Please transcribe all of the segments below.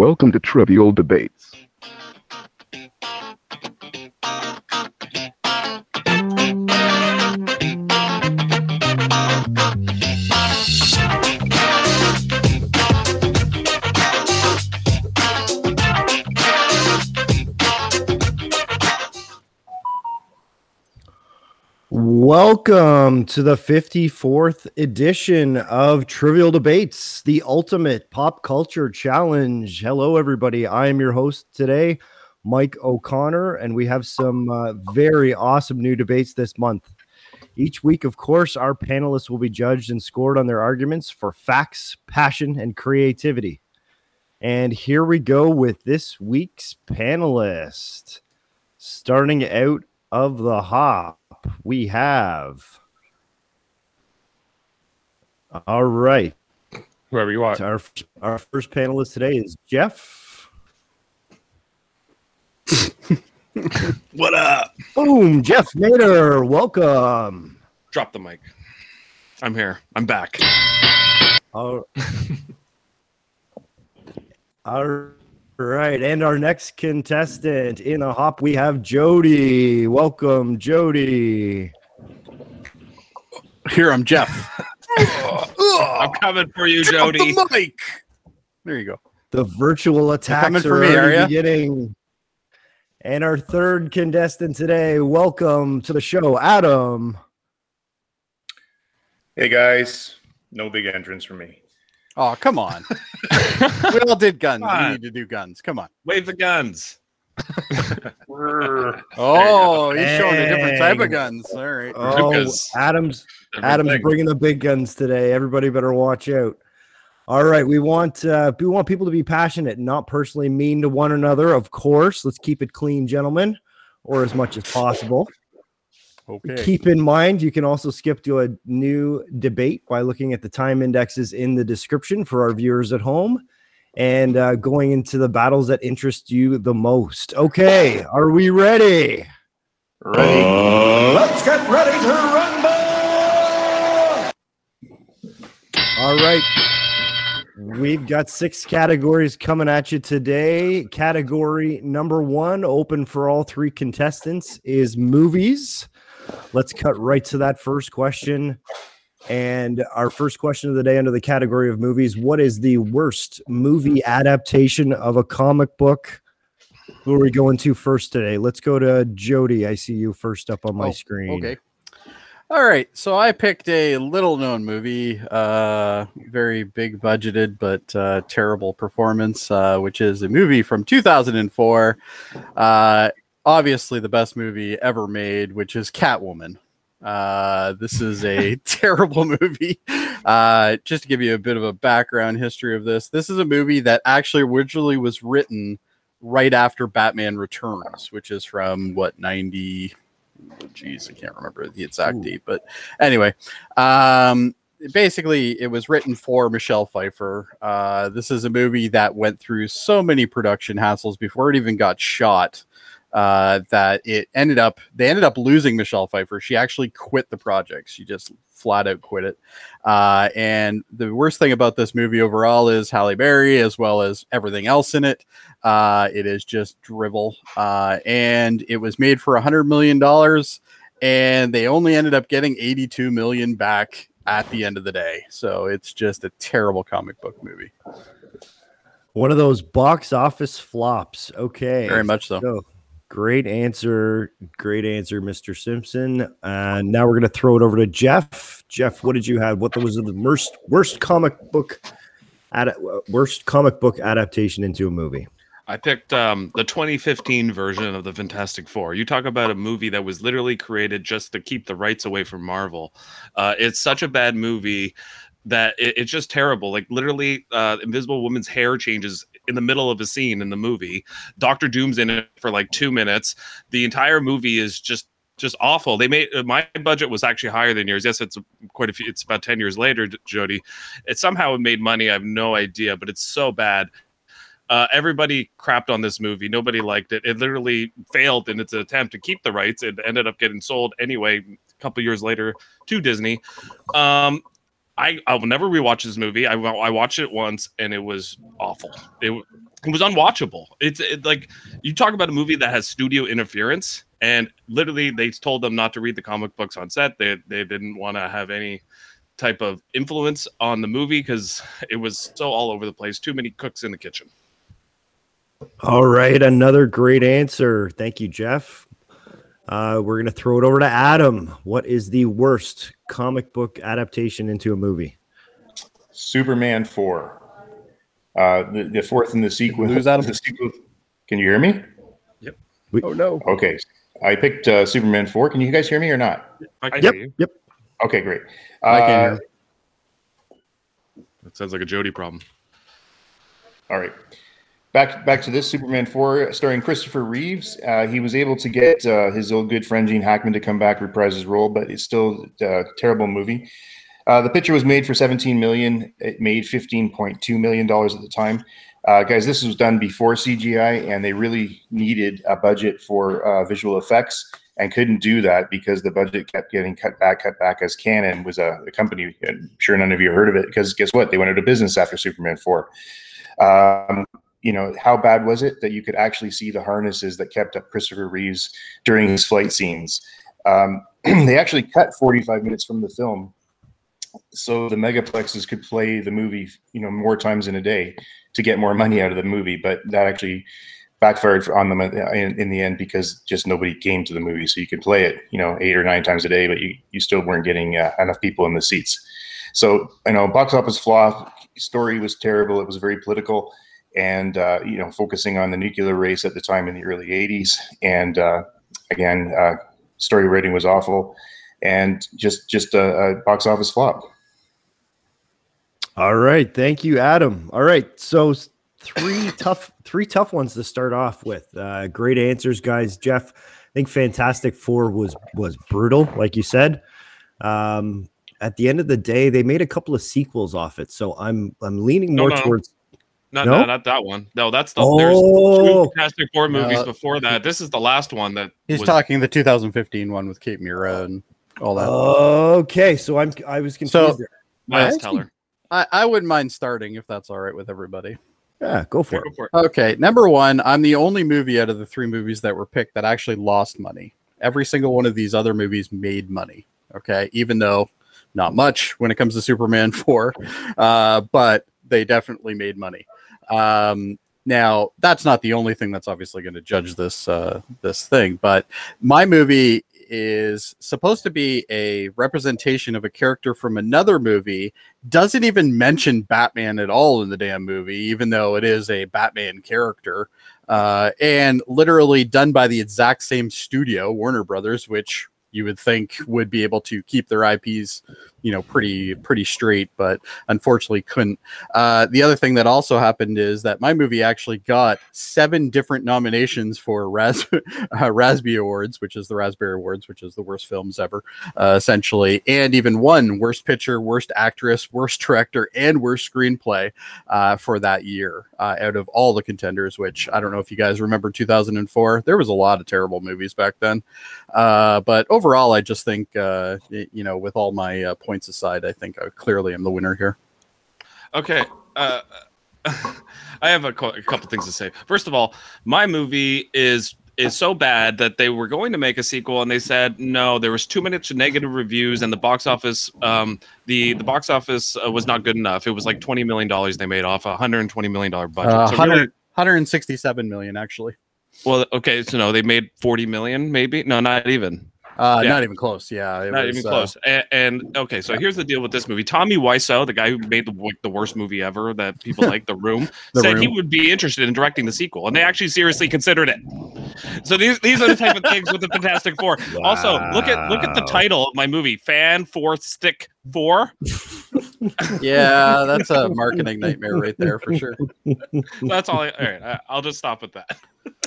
Welcome to Trivial Debates. Welcome to the 54th edition of Trivial Debates, the ultimate pop culture challenge. Hello, everybody. I am your host today, Mike O'Connor, and we have some uh, very awesome new debates this month. Each week, of course, our panelists will be judged and scored on their arguments for facts, passion, and creativity. And here we go with this week's panelist. Starting out of the hop, we have. All right. Whoever you are. Our, our first panelist today is Jeff. What up? Boom, Jeff Nader. Welcome. Drop the mic. I'm here. I'm back. All, all right. And our next contestant in the hop, we have Jody. Welcome, Jody. Here, I'm Jeff. I'm coming for you, Jody. The mic. There you go. The virtual attacks are me, already beginning. And our third contestant today, welcome to the show, Adam. Hey guys, no big entrance for me. Oh, come on. we all did guns. Come on. We need to do guns. Come on. Wave the guns. Oh, he's showing a different type of guns. All right. Oh, Bazookas. Adam's Adam's Everything. bringing the big guns today. Everybody better watch out. All right, we want uh, we want people to be passionate, not personally mean to one another. Of course, let's keep it clean, gentlemen, or as much as possible. Okay. Keep in mind, you can also skip to a new debate by looking at the time indexes in the description for our viewers at home and uh, going into the battles that interest you the most. Okay, are we ready? Ready? Let's get ready to rumble! All right. We've got six categories coming at you today. Category number one, open for all three contestants, is movies. Let's cut right to that first question. And our first question of the day under the category of movies What is the worst movie adaptation of a comic book? Who are we going to first today? Let's go to Jody. I see you first up on my Oh, screen. Okay. All right. So I picked a little known movie, uh, very big budgeted, but uh, terrible performance, uh, which is a movie from 2004. Uh, obviously, the best movie ever made, which is Catwoman. Uh, this is a terrible movie. Uh, just to give you a bit of a background history of this, this is a movie that actually originally was written right after Batman Returns, which is from what 90 geez, I can't remember the exact Ooh. date, but anyway, um, basically, it was written for Michelle Pfeiffer. Uh, this is a movie that went through so many production hassles before it even got shot. Uh, that it ended up they ended up losing Michelle Pfeiffer. She actually quit the project. She just flat out quit it. Uh, and the worst thing about this movie overall is Halle Berry, as well as everything else in it. Uh, it is just drivel. Uh, and it was made for a hundred million dollars, and they only ended up getting 82 million back at the end of the day. So it's just a terrible comic book movie. One of those box office flops. Okay. Very much so. So, great answer. Great answer, Mr. Simpson. And now we're going to throw it over to Jeff. Jeff, what did you have? What was the worst worst comic book ad, worst comic book adaptation into a movie? I picked um, the 2015 version of the Fantastic Four. You talk about a movie that was literally created just to keep the rights away from Marvel. Uh, it's such a bad movie that it, it's just terrible. Like literally, uh, Invisible Woman's hair changes in the middle of a scene in the movie. Doctor Doom's in it for like two minutes. The entire movie is just just awful. They made uh, my budget was actually higher than yours. Yes, it's quite a few. It's about ten years later, Jody. It somehow made money. I have no idea, but it's so bad. Uh, everybody crapped on this movie. Nobody liked it. It literally failed in its attempt to keep the rights. It ended up getting sold anyway a couple years later to Disney. Um, I I will never rewatch this movie. I I watched it once and it was awful. It it was unwatchable. It's it, like you talk about a movie that has studio interference, and literally they told them not to read the comic books on set. They they didn't want to have any type of influence on the movie because it was so all over the place. Too many cooks in the kitchen. All right, another great answer. Thank you, Jeff. Uh, we're gonna throw it over to Adam. What is the worst comic book adaptation into a movie? Superman 4. Uh, the, the fourth in the sequel. Lose Adam? The sequel. Can you hear me? Yep. Oh no. Okay. I picked uh, Superman 4. Can you guys hear me or not? I can Yep, hear you. yep. Okay, great. I can Uh, hear. That sounds like a Jody problem. All right. Back back to this Superman 4 starring Christopher Reeves. Uh, he was able to get uh, his old good friend Gene Hackman to come back reprise his role, but it's still a terrible movie. Uh, the picture was made for 17 million. It made 15.2 million dollars at the time. Uh, guys, this was done before CGI, and they really needed a budget for uh, visual effects and couldn't do that because the budget kept getting cut back, cut back. As Cannon was a, a company, I'm sure none of you heard of it because guess what? They went out of business after Superman 4. Um, you know, how bad was it that you could actually see the harnesses that kept up Christopher Reeves during his flight scenes? Um, they actually cut 45 minutes from the film so the megaplexes could play the movie, you know, more times in a day to get more money out of the movie. But that actually backfired on them in, in the end because just nobody came to the movie. So you could play it, you know, eight or nine times a day, but you, you still weren't getting uh, enough people in the seats. So, you know, box office flop story was terrible. It was very political and, uh, you know, focusing on the nuclear race at the time in the early 80s. And uh, again, uh, story writing was awful and just just a, a box office flop. All right, thank you, Adam. All right, so three tough, three tough ones to start off with. Uh, great answers, guys. Jeff, I think Fantastic Four was was brutal, like you said. Um, at the end of the day, they made a couple of sequels off it, so I'm I'm leaning No, more no. towards. No, No? no, not that one. No, that's the Oh. there's two Fantastic Four movies No. before that. This is the last one that He's was- talking the 2015 one with Kate Mara and all that. Okay, so I'm I was confused. So- there. Miles Teller. I, I wouldn't mind starting if that's all right with everybody. Yeah, go for Yeah, it. go for it. Okay, number one, I'm the only movie out of the three movies that were picked that actually lost money. Every single one of these other movies made money. Okay, even though not much when it comes to Superman 4, uh, but they definitely made money. Um, now, that's not the only thing that's obviously going to judge this uh, this thing, but my movie is supposed to be a representation of a character from another movie doesn't even mention Batman at all in the damn movie, even though it is a Batman character, uh, and literally done by the exact same studio, Warner Brothers, which you would think would be able to keep their IPs, you know, pretty pretty straight, but unfortunately couldn't. Uh, the other thing that also happened is that my movie actually got seven different nominations for Ras- uh, Raspberry Awards, which is the Raspberry Awards, which is the worst films ever, uh, essentially, and even one worst picture, worst actress, worst director, and worst screenplay uh, for that year uh, out of all the contenders. Which I don't know if you guys remember 2004. There was a lot of terrible movies back then, uh, but overall, I just think uh, you know, with all my uh, points aside, I think I clearly am the winner here. Okay. Uh, I have a, cou- a couple things to say. First of all, my movie is is so bad that they were going to make a sequel and they said no. There was too much negative reviews and the box office um, the the box office uh, was not good enough. It was like twenty million dollars they made off a hundred and twenty million dollar budget. Uh, so 100 really, 167 million actually. well, okay, so no, they made forty million, maybe no, not even. Uh, Yeah. Not even close. Yeah, not was, even uh, close. And, and okay, so here's the deal with this movie. Tommy Wiseau, the guy who made the like, the worst movie ever that people like, The Room, The said he would be interested in directing the sequel, and they actually seriously considered it. So these these are the type of things with the Fantastic Four. Also, look at look at the title of my movie, Fan Four Stick Four. yeah, that's a marketing nightmare right there for sure. That's all. I, all right, I, I'll just stop with that.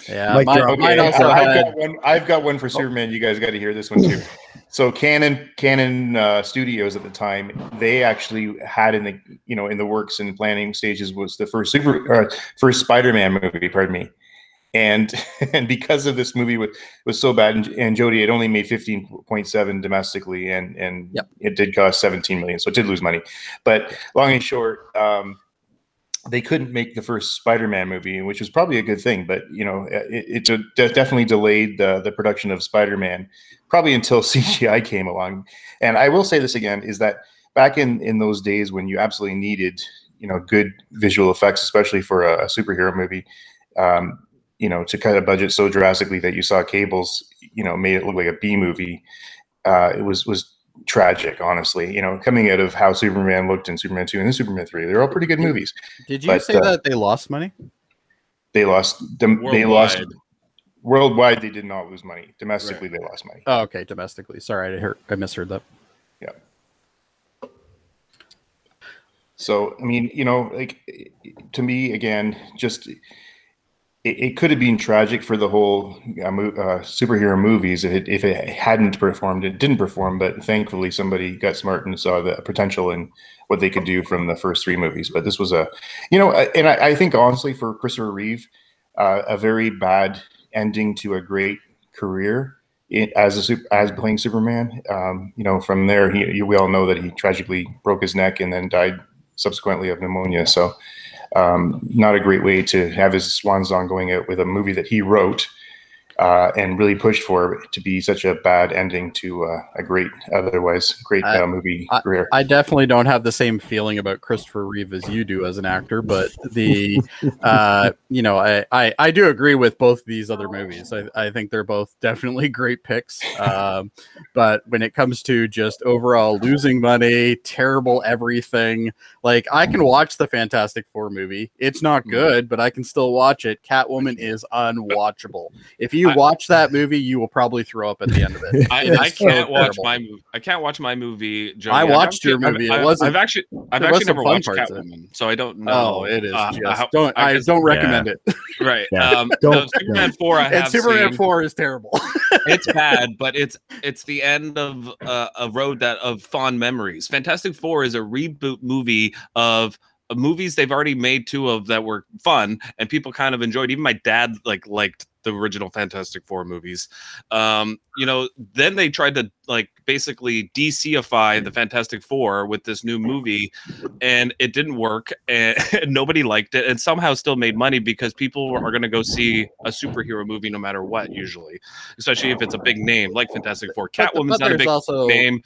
Yeah, Mic mine, drop. mine Okay, also I- I've had. got one. I've got one for Superman. You guys got to hear this one too. So Cannon, Cannon uh, Studios at the time, they actually had in the you know in the works and planning stages was the first super uh, first Spider-Man movie. Pardon me, and and because of this movie was, was so bad, and, and Jody, it only made fifteen point seven domestically, and and Yep. it did cost seventeen million, so it did lose money. But long and short, um, they couldn't make the first Spider-Man movie, which was probably a good thing. But you know, it, it de- definitely delayed the the production of Spider-Man, probably until CGI came along. And I will say this again: is that back in in those days when you absolutely needed you know good visual effects, especially for a, a superhero movie. Um, you know, to cut a budget so drastically that you saw cables, you know, made it look like a B movie. Uh, it was was tragic, honestly. You know, coming out of how Superman looked in Superman two and then Superman three, they're all pretty good movies. Did you But, say uh, that they lost money? They lost. Dem- they lost Worldwide. worldwide. They did not lose money. Domestically, they lost money. Oh, okay, domestically. Sorry, I heard I misheard that. Yeah. So I mean, you know, like to me, again, just it, it could have been tragic for the whole uh, uh, superhero movies if it, if it hadn't performed. It didn't perform, but thankfully somebody got smart and saw the potential in what they could do from the first three movies. But this was a, you know, and I, I think honestly for Christopher Reeve, uh, a very bad ending to a great career. As a as playing Superman, um, you know, from there, he, you, we all know that he tragically broke his neck and then died subsequently of pneumonia. So, um, not a great way to have his swan song going out with a movie that he wrote uh, and really pushed for to be such a bad ending to uh, a great, otherwise great uh, movie I- career. I definitely don't have the same feeling about Christopher Reeve as you do as an actor, but the, uh, you know, I, I, I do agree with both these other movies. I, I think they're both definitely great picks. Um, but when it comes to just overall losing money, terrible everything, like I can watch the Fantastic Four movie. It's not good, but I can still watch it. Catwoman is unwatchable. If you I- watch that movie, you will probably throw up at the end of it. I, I can't watch my movie. I can't watch my movie. Jody. I I've watched your actually- movie. It I've, I've, wasn't- I've actually, I've there was actually some never fun watched it. Catwoman, so I don't know. Oh, it is uh, just how- don't I I, don't recommend it. right. Yeah. Um, Don't- no, Superman four. I And have Superman seen. Four is terrible. it's bad, but it's it's the end of uh, a road that of fond memories. Fantastic Four is a reboot movie of of movies they've already made two of that were fun and people kind of enjoyed. Even my dad like liked the original Fantastic Four movies. Um, you know, then they tried to like basically DCify the Fantastic Four with this new movie, and it didn't work, and, nobody liked it, and somehow still made money because people are going to go see a superhero movie no matter what, usually, especially if it's a big name like Fantastic Four. Catwoman's not a big also name.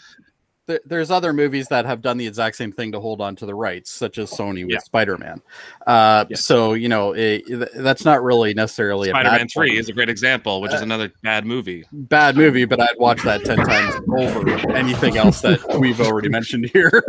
There- there's other movies that have done the exact same thing to hold on to the rights, such as Sony with Yeah. Spider-Man. Uh. So you know it, that's not really necessarily Spider-Man bad Three is a great example, which is Uh, another bad movie. bad movie, but I'd watch that ten times over anything else that we've already mentioned here.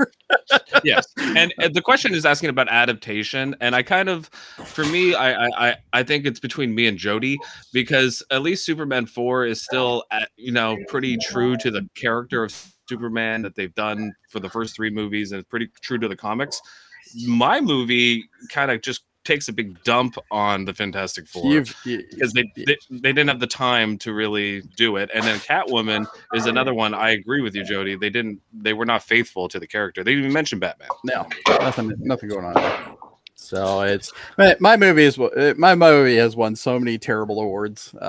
yes and uh, the question is asking about adaptation and i kind of for me I, I i think it's between me and jody because at least superman 4 is still at, you know pretty true to the character of superman that they've done for the first three movies and it's pretty true to the comics my movie kind of just takes a big dump on the fantastic four because they, they they didn't have the time to really do it. And then Catwoman is another one. I agree with you, Jody. They didn't. They were not faithful to the character. They didn't even mention Batman. no, nothing, nothing going on. There. So it's my, my movie is my movie has won so many terrible awards. Uh,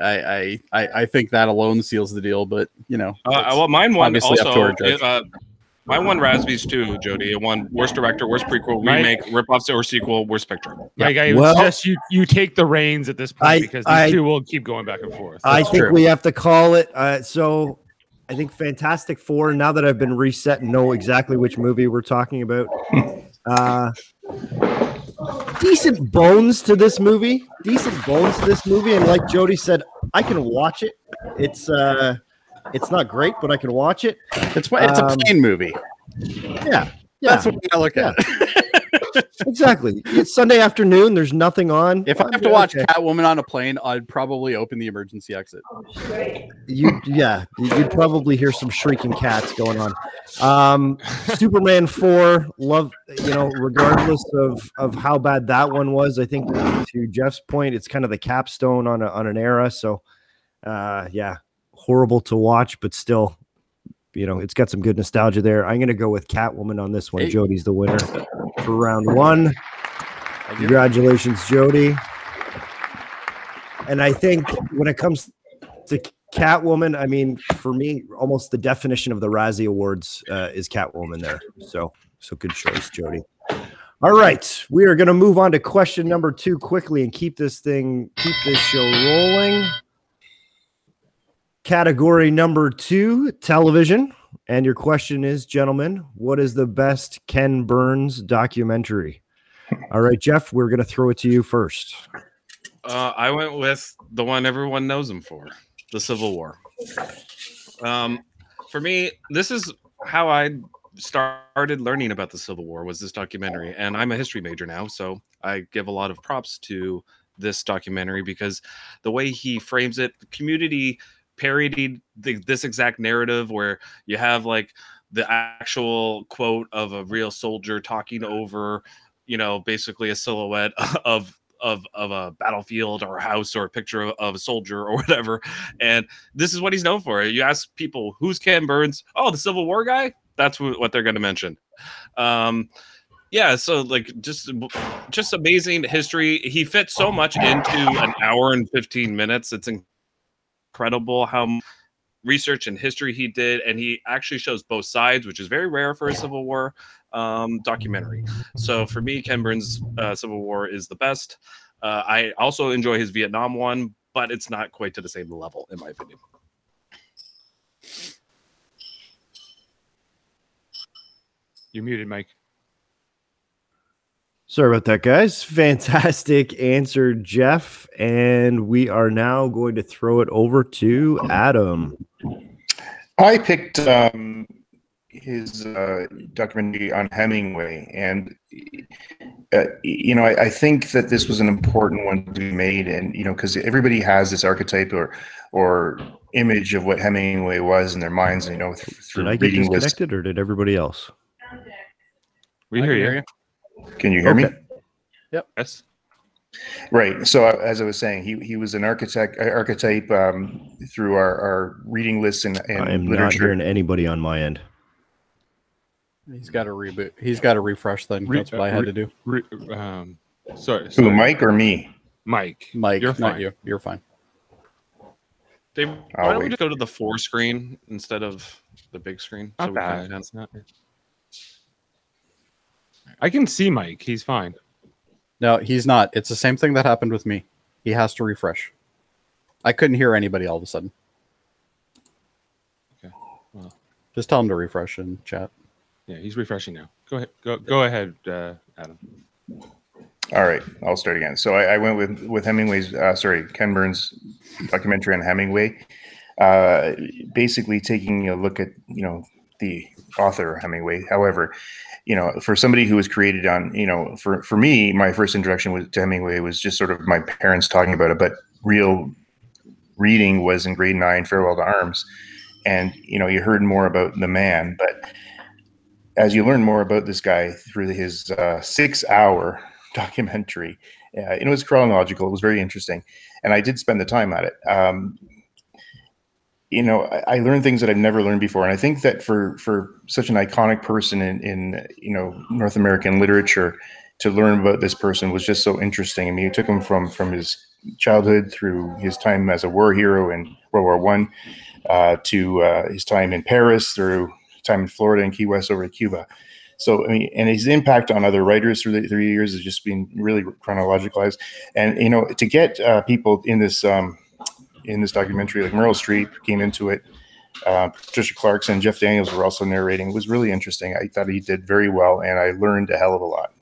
I, I I I think that alone seals the deal. But you know, Uh, it's- well, mine won obviously up to our also. judge. Uh, mine won Raspberries too, Jody. It won worst director, worst prequel, Right. remake, rip-offs, or sequel, worst picture. Like I would Well- suggest you you take the reins at this point I- because these I- two will keep going back and forth. I think true. we have to call it. Uh, so I think Fantastic Four, now that I've been reset and know exactly which movie we're talking about, uh, decent bones to this movie. Decent bones to this movie. And like Jody said, I can watch it. It's uh it's not great, but I can watch it. it's it's a um, plain movie. Yeah. Yeah. That's what I look at. exactly. It's Sunday afternoon. There's nothing on. If I have to watch okay. Catwoman on a plane, I'd probably open the emergency exit. you yeah you'd probably hear some shrieking cats going on um superman 4 love you know regardless of of how bad that one was i think to jeff's point it's kind of the capstone on a, on an era so uh yeah horrible to watch but still you know it's got some good nostalgia there i'm gonna go with catwoman on this one Hey. jody's the winner for round one congratulations jody and I think when it comes to Catwoman, I mean, for me, almost the definition of the Razzie Awards uh, is Catwoman there. So, so good choice, Jody. All right, we are going to move on to question number two quickly and keep this thing, keep this show rolling. Category number two, television. And your question is, gentlemen, what is the best Ken Burns documentary? All right, Jeff, we're going to throw it to you first. Uh, I went with the one everyone knows him for, the Civil War. Um, for me, this is how I started learning about the Civil War was this documentary, and I'm a history major now, so I give a lot of props to this documentary because the way he frames it, the community parodied the, this exact narrative where you have like the actual quote of a real soldier talking over you know basically a silhouette of of of a battlefield or a house or a picture of, of a soldier or whatever. And this is what he's known for. You ask people who's ken burns? Oh the civil war guy? That's what, they're going to mention. Um yeah so like just just amazing history. He fits so much into an hour and 15 minutes. It's incredible how research and history he did and he actually shows both sides which is very rare for a civil war um, documentary. So for me ken burns uh, civil war is the best. Uh, i also enjoy his vietnam one but it's not quite to the same level in my opinion. You're muted, Mike. Sorry about that, guys. Fantastic answer, Jeff. And we are now going to throw it over to Adam. I picked um, his uh, documentary on Hemingway, and uh, you know, I, I think that this was an important one to be made, and you know, because everybody has this archetype or or image of what Hemingway was in their minds, and you know, th- through Did I get reading lists. disconnected or did everybody else? We I hear can you. Can you hear me? Yep. Yes. Right. So uh, as I was saying, he he was an architect uh, archetype um, through our, our reading lists and, and I am not hearing anybody on my end. He's got to reboot. He's got to refresh. Then Re- that's what I had to do. Re- um, sorry, Who. Mike or me? Mike. Mike, You're not fine. you. You're fine. Dave, why don't we just go to the four screen instead of the big screen? Not we bad. Can- It's not- I can see Mike. He's fine. No, he's not. It's the same thing that happened with me. He has to refresh. I couldn't hear anybody all of a sudden. Okay, well. Just tell him to refresh and chat. Yeah, he's refreshing now. Go ahead. Go go ahead, uh, Adam. All right, I'll start again. So I, I went with with Hemingway's, uh, sorry, Ken Burns' documentary on Hemingway, uh, basically taking a look at you know the author Hemingway. However, you know, for somebody who was created on, you know, for for me, my first introduction with to Hemingway was just sort of my parents talking about it, but real reading was in grade nine, Farewell to Arms, and you know, you heard more about the man, but as you learn more about this guy through his uh, six-hour documentary. Uh, it was chronological. It was very interesting, and I did spend the time at it. Um, you know, I, I learned things that I've never learned before, and I think that for for such an iconic person in in you know North American literature, to learn about this person was just so interesting. I mean, you took him from from his childhood through his time as a war hero in World War One, uh, to uh, his time in Paris, through time in Florida and Key West over to Cuba. So I mean, and his impact on other writers through the three years has just been really chronologicalized. And you know, to get uh, people in this um, in this documentary, like Meryl Streep came into it, uh, Patricia Clarkson, Jeff Daniels were also narrating. It was really interesting. I thought he did very well, and I learned a hell of a lot.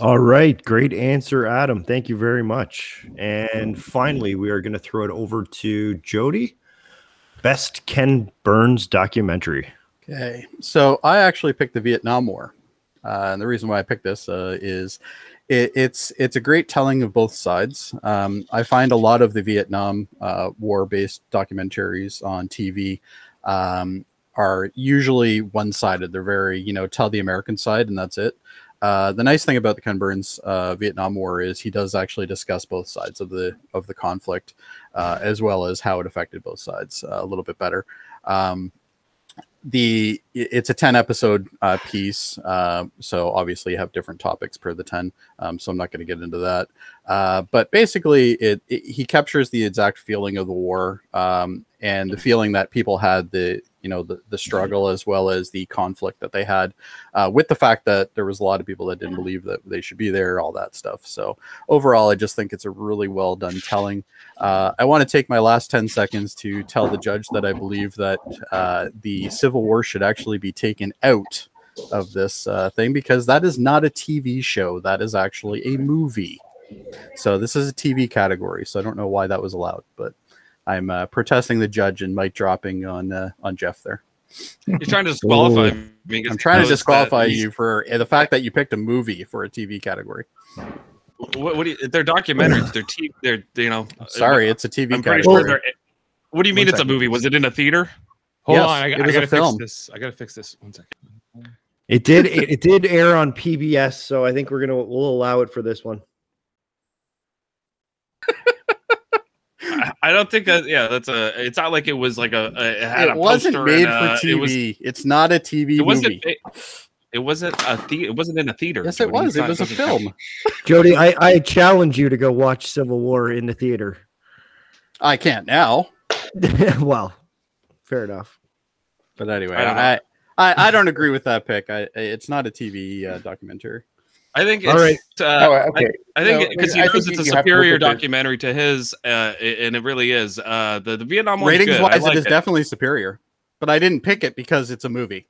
All right. Great answer, Adam. Thank you very much. And finally, we are going to throw it over to Jody. Best Ken Burns documentary. Okay, so I actually picked the Vietnam War, uh, and the reason why I picked this uh, is it, it's it's a great telling of both sides. Um, I find a lot of the Vietnam uh, War based documentaries on TV um, are usually one sided. They're very you know tell the American side and that's it. Uh, the nice thing about the Ken Burns uh, Vietnam War is he does actually discuss both sides of the of the conflict, uh, as well as how it affected both sides uh, a little bit better. Um, the it's a 10 episode uh, piece uh, so obviously you have different topics per the 10 um, so i'm not going to get into that. Uh, but basically it, it, he captures the exact feeling of the war um, and the feeling that people had the you know the, the struggle as well as the conflict that they had uh, with the fact that there was a lot of people that didn't believe that they should be there all that stuff. So overall i just think it's a really well done telling. Uh, i want to take my last 10 seconds to tell the judge that i believe that uh, the civil war should actually be taken out of this uh, thing because that is not a tv show. That is actually a movie. So this is a tv category so i don't know why that was allowed but I'm uh, protesting the judge and mic dropping on uh, on Jeff there. You're trying to disqualify Ooh. me. I'm trying to disqualify you for uh, the fact that you picked a movie for a TV category. What, what do you, they're documentaries. They're, TV. they're you know. Sorry, it's a TV I'm pretty category. sure. What do you mean One it's a movie? Was it in a theater? Hold Yes, on, I, it I was a gotta film. fix this. I gotta fix this. One second. It did. It, it did air on PBS, so I think we're gonna we'll allow it for this one. I, I don't think that. Yeah, that's a. It's not like it was like a. a it had It a wasn't poster made and, for uh, TV. It, was, it's not a TV it wasn't. movie. It, it wasn't a the, It wasn't in a theater. yes, it Jody. was. It was a film. Jody, I, I challenge you to go watch Civil War in the theater. I can't now, well, fair enough. but anyway, I don't. I, I I don't agree with that pick. I it's not a TV uh, documentary. I think it's. All right. Uh, oh, I- okay. I think No, because he knows it's a you to look superior documentary to his, uh, and it really is. Uh, the the Vietnam one's Ratings good. Wise, like it is definitely superior. But I didn't pick it because it's a movie.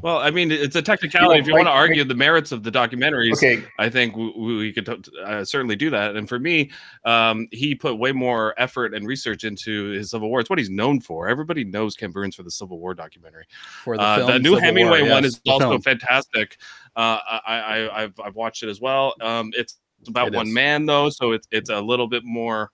Well, I mean, it's a technicality. if you like- want to argue the merits of the documentaries, Okay. I think we, we could uh, certainly do that. And for me, um, he put way more effort and research into his Civil War. It's what he's known for. Everybody knows Ken Burns for the Civil War documentary. For the, Uh, film, the new Civil Hemingway War, one yes, is the also film. fantastic. Uh, I, I, I've, I've watched it as well. Um, it's about It one is. man though, so it's it's a little bit more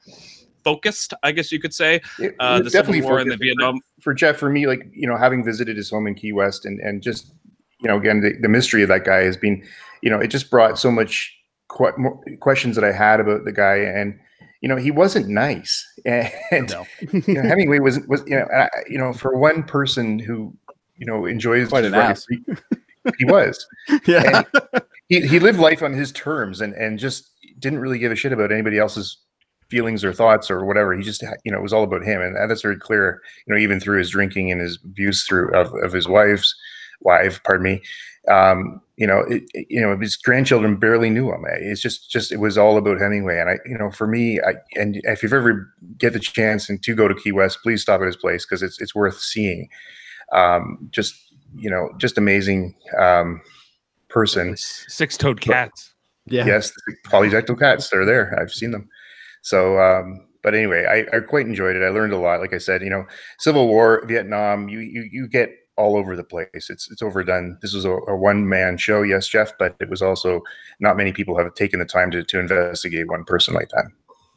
focused, I guess you could say. Uh, it the Civil definitely War and the Vietnam. for Jeff, for me, like you know, having visited his home in Key West, and and just you know, again, the, the mystery of that guy has been, you know, it just brought so much que- more questions that I had about the guy, and you know, he wasn't nice, and No. you know, Hemingway was was you know, I, you know, for one person who you know enjoys Quite an writing, ass. He, was. yeah. He he lived life on his terms, and and just didn't really give a shit about anybody else's feelings or thoughts or whatever. He just you know it was all about him, and that's very clear. You know, even through his drinking and his abuse through of, of his wife's wife, pardon me. Um, you know, it, you know, his grandchildren barely knew him. It's just, just it was all about Hemingway. And I, you know, for me, I and if you've ever get the chance and to go to Key West, please stop at his place because it's it's worth seeing. Um, just you know, just amazing um, person. Six-toed cats. Yeah. Yes, the polydactyl cats, they're there. I've seen them. So, um, but anyway, I, I quite enjoyed it. I learned a lot. Like I said, you know, Civil War, Vietnam, you you you get all over the place. It's it's overdone. This was a, a one man show, yes, Jeff, but it was also not many people have taken the time to to investigate one person like that.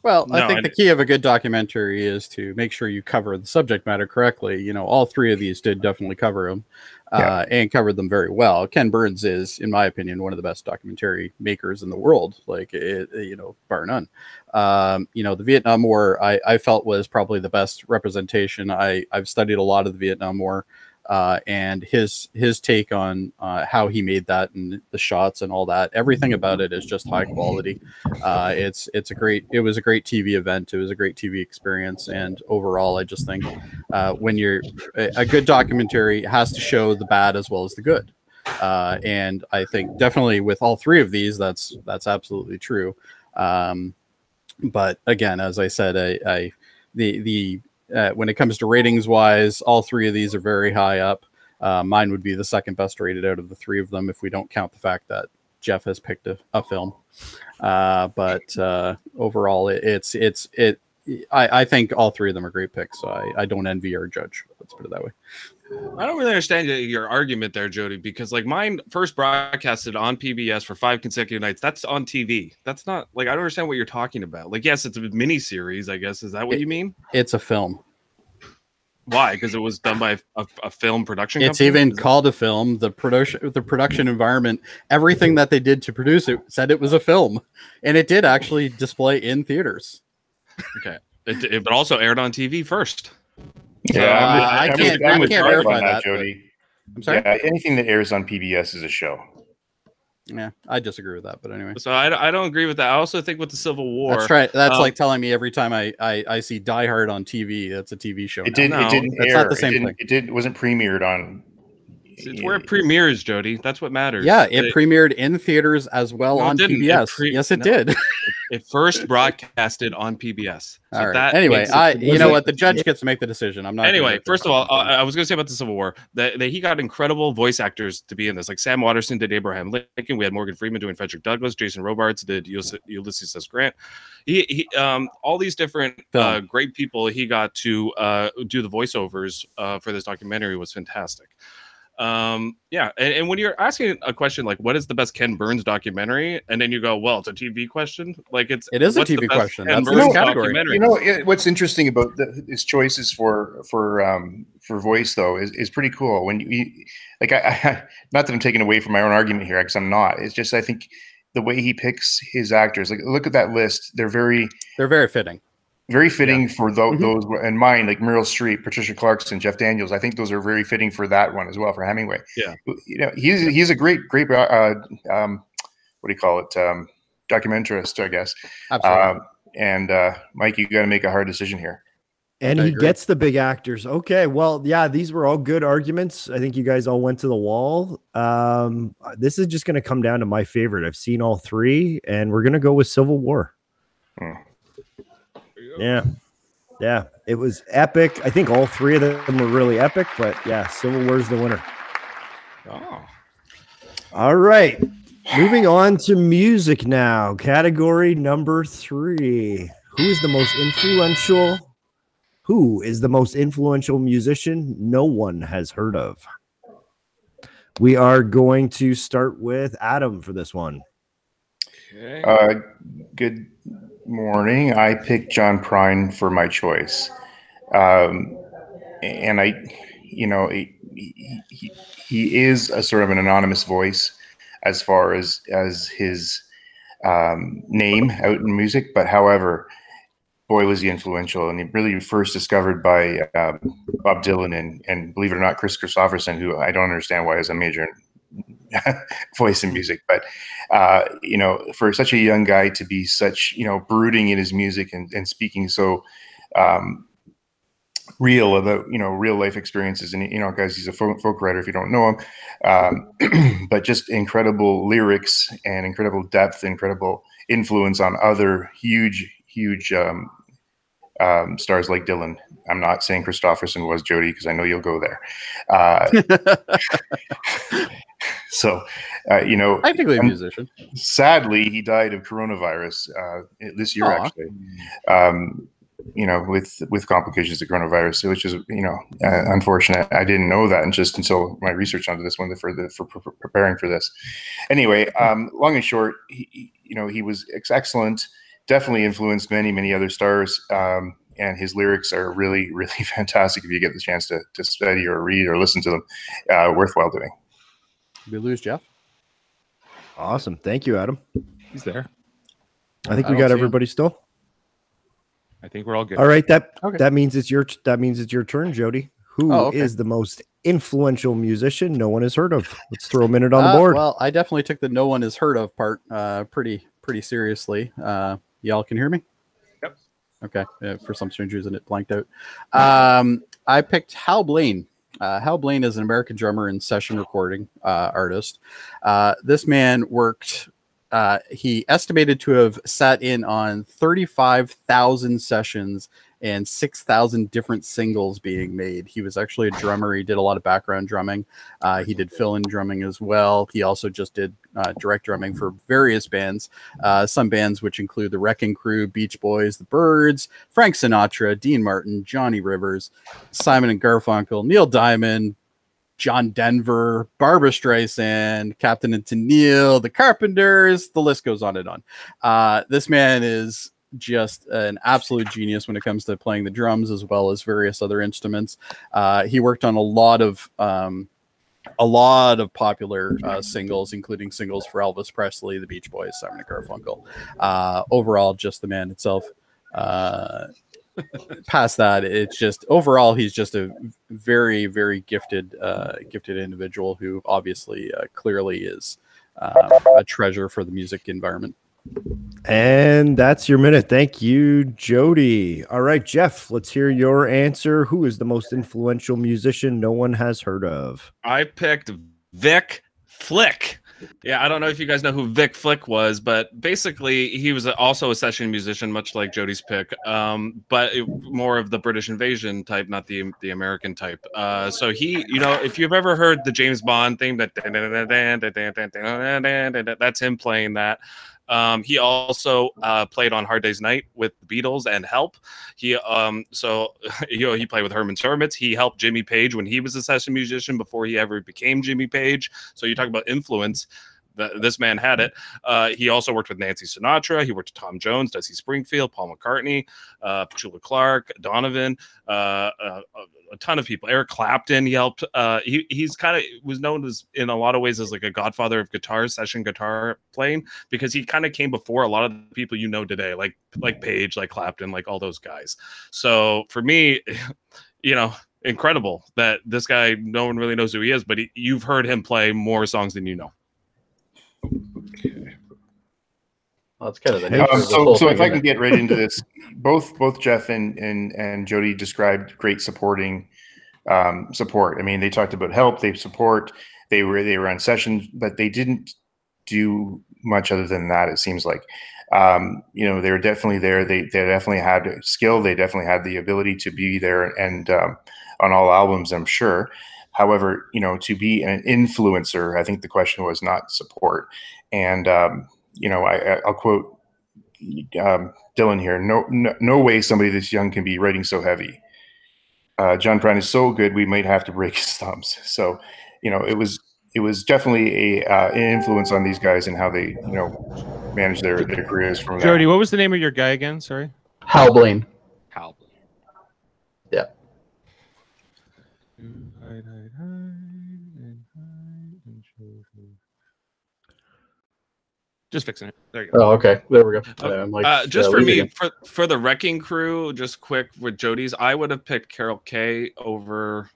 Well, I think the key of a good documentary is to make sure you cover the subject matter correctly. You know, all three of these did definitely cover them uh, and covered them very well. Ken Burns is, in my opinion, one of the best documentary makers in the world, like, it, you know, bar none. Um, you know, the Vietnam War, I, I felt was probably the best representation. I, I've studied a lot of the Vietnam War. Uh, and his his take on uh, how he made that and the shots and all that, everything about it is just high quality uh, it's it's a great it was a great TV event. It was a great TV experience, and overall, I just think uh, when you're a, good documentary has to show the bad as well as the good. Uh, and I think definitely with all three of these, that's that's absolutely true. Um, but again, as I said, I, I the the uh, when it comes to ratings wise, all three of these are very high up. Uh, mine would be the second best rated out of the three of them if we don't count the fact that Jeff has picked a, a film. Uh, but uh, overall, it, it's it's it. I, I think all three of them are great picks. So I, I don't envy our judge. Let's put it that way. I don't really understand your argument there, Jody, because like mine first broadcasted on PBS for five consecutive nights. That's on TV. That's not like I don't understand what you're talking about. Like, yes, it's a mini series, I guess. Is that what It- you mean? It's a film. Why? Because it was done by a, a film production. It's company? even called a film. The production, the production environment, everything that they did to produce it said it was a film, and it did actually display in theaters. okay. It, it but also aired on TV first. Yeah, Uh, I'm with- I I'm with- can't- I'm I can't verify on that, but- Jody. I'm sorry. Yeah, anything that airs on PBS is a show. Yeah, I disagree with that, but anyway. So I, I don't agree with that. I also think with the Civil War, That's right. That's um, like telling me every time I, I I see Die Hard on TV, that's a TV show. It now. did. no, it didn't that's air. not the same it didn't, thing. It did. Wasn't premiered on. It's where it premieres, Jody. That's what matters. Yeah, it It, premiered in theaters as well No, on didn't. It PBS. pre- yes, it no. did. it first broadcasted on PBS. So All right. that Anyway, I you know what? The judge gets to make the decision. I'm not. anyway, first of all, uh, I was going to say about the Civil War that, that he got incredible voice actors to be in this. Like Sam Waterston did Abraham Lincoln. We had Morgan Freeman doing Frederick Douglass. Jason Robards did Ulysses, Ulysses S. Grant. He, he um, all these different uh, great people he got to uh, do the voiceovers uh, for this documentary was fantastic. Um, yeah, and, and when you're asking a question like, "What is the best Ken Burns documentary?" and then you go, "Well, it's a TV question." Like it's It is a TV question. Ken That's the Burns category. documentary? You know it, what's interesting about the, his choices for for um, for voice though is, is pretty cool. When you, you like, I, I not that I'm taking away from my own argument here because I'm not. It's just I think the way he picks his actors. Like, look at that list. They're very they're very fitting. Very fitting for tho- Mhm. those and mine like Meryl Streep, Patricia Clarkson, Jeff Daniels. I think those are very fitting for that one as well for Hemingway. Yeah. you know he's he's a great great uh, um, what do you call it um, documentarist I guess. Absolutely. Um, and uh, Mike, you got to make a hard decision here. And I he agree. gets the big actors. Okay, well, yeah, these were all good arguments. I think you guys all went to the wall. Um, this is just going to come down to my favorite. I've seen all three, and we're going to go with Civil War. Hmm. Yeah, yeah, it was epic. I think all three of them were really epic, but yeah, Civil War's the winner. Oh. All right, moving on to music now. Category number three: Who is the most influential? Who is the most influential musician no one has heard of? We are going to start with Adam for this one. Okay. Uh, good morning. I picked John Prine for my choice, um, and I, you know, he, he, he- is a sort of an anonymous voice as far as as his um, name out in music. But however, boy was he influential, and he really first discovered by um, Bob Dylan and and believe it or not, Kris Kristofferson, who I don't understand why is a major voice and music, but uh, you know, for such a young guy to be such, you know, brooding in his music and, and speaking so um, real about, you know, real life experiences. And, you know, guys, he's a folk, folk writer if you don't know him, um, but just incredible lyrics and incredible depth, incredible influence on other huge, huge um, um, stars like Dylan. I'm not saying Kristofferson was Jody because I know you'll go there. Uh, so, uh, you know, Technically a um, musician. sadly, he died of coronavirus uh, this year, Aw. actually. Um, you know, with with complications of coronavirus, which is you know uh, unfortunate. I didn't know that, and just until my research onto this one for the for, preparing for this. Anyway, um, long and short, he, he- you know, he was ex- excellent. Definitely influenced many many other stars. Um, and his lyrics are really, really fantastic. If you get the chance to, to study or read or listen to them, uh, worthwhile doing. We lose Jeff. Awesome. Thank you, Adam. He's there. I think I we got see him. everybody still. I think we're all good. All right, that Okay. that means it's your that means it's your turn, Jody. Who is Oh, okay. the most influential musician no one has heard of? Let's throw a minute on the Uh, board. Well, I definitely took the no one has heard of part uh, pretty pretty seriously. Uh, y'all can hear me? Yep. Okay. For some strange reason, it blanked out. Um, I picked Hal Blaine. Uh, Hal Blaine is an American drummer and session recording uh, artist. Uh, this man worked. Uh, he estimated to have sat in on 35,000 sessions and 6,000 different singles being made. He was actually a drummer. He did a lot of background drumming. Uh, he did fill in drumming as well. He also just did uh, direct drumming for various bands, uh, some bands which include the Wrecking Crew, Beach Boys, The Byrds, Frank Sinatra, Dean Martin, Johnny Rivers, Simon and Garfunkel, Neil Diamond, John Denver, Barbra Streisand, Captain and Tennille, The Carpenters. The list goes on and on. Uh, this man is just an absolute genius when it comes to playing the drums as well as various other instruments. Uh, he worked on a lot of um, a lot of popular uh, singles, including singles for Elvis Presley, the Beach Boys, Simon and Garfunkel. Uh, overall, just the man itself. Uh, past that, it's just overall he's just a very very gifted uh, gifted individual who obviously uh, clearly is uh, a treasure for the music environment. And that's your minute. Thank you, Jody. All right, Jeff, let's hear your answer. Who is the most influential musician no one has heard of? I picked Vic Flick. Yeah, I don't know if you guys know who Vic Flick was, but basically he was also a session musician, much like Jody's pick, um, but it, more of the British invasion type, not the the American type. Uh, so he, you know, if you've ever heard the James Bond theme, that that's him playing that. Um, he also uh, played on Hard Day's Night with the Beatles and Help. He um, so you know he played with Herman's Hermits. He helped Jimmy Page when he was a session musician before he ever became Jimmy Page. So you talk about influence. This man had it. Uh, he also worked with Nancy Sinatra. He worked with Tom Jones, Dusty Springfield, Paul McCartney, uh, Petula Clark, Donovan, uh, uh, a ton of people. Eric Clapton, he helped. Uh, he he's kind of was known as in a lot of ways as like a godfather of guitar session guitar playing because he kind of came before a lot of the people you know today, like like Page, like Clapton, like all those guys. So for me, you know, incredible that this guy no one really knows who he is, but he, you've heard him play more songs than you know. Well, that's kind of the nature Um, so, so if I can get right into this, both both Jeff and and and Jody described great supporting um, support. I mean, they talked about help, they support, they were they were on sessions, but they didn't do much other than that. It seems like, um, you know, they were definitely there. They they definitely had skill. They definitely had the ability to be there and um, on all albums. I'm sure. However, you know, to be an influencer, I think the question was not support. And um, you know, I, I- I'll quote um, Dylan here. No, no, no way somebody this young can be writing so heavy. Uh, John Prine is so good, we might have to break his thumbs. So, you know, it was it was definitely a uh, an influence on these guys and how they you know manage their their careers from that. Jody, what was the name of your guy again? Sorry. it? Hal Blaine. Hal. Yeah. Hide, hide, hide, and hide, and show who- Just fixing it. There you go. Oh, okay. There we go. Oh, I'm like, uh, just uh, for me, for for the Wrecking Crew, just quick with Jody's, I would have picked Carol Kaye over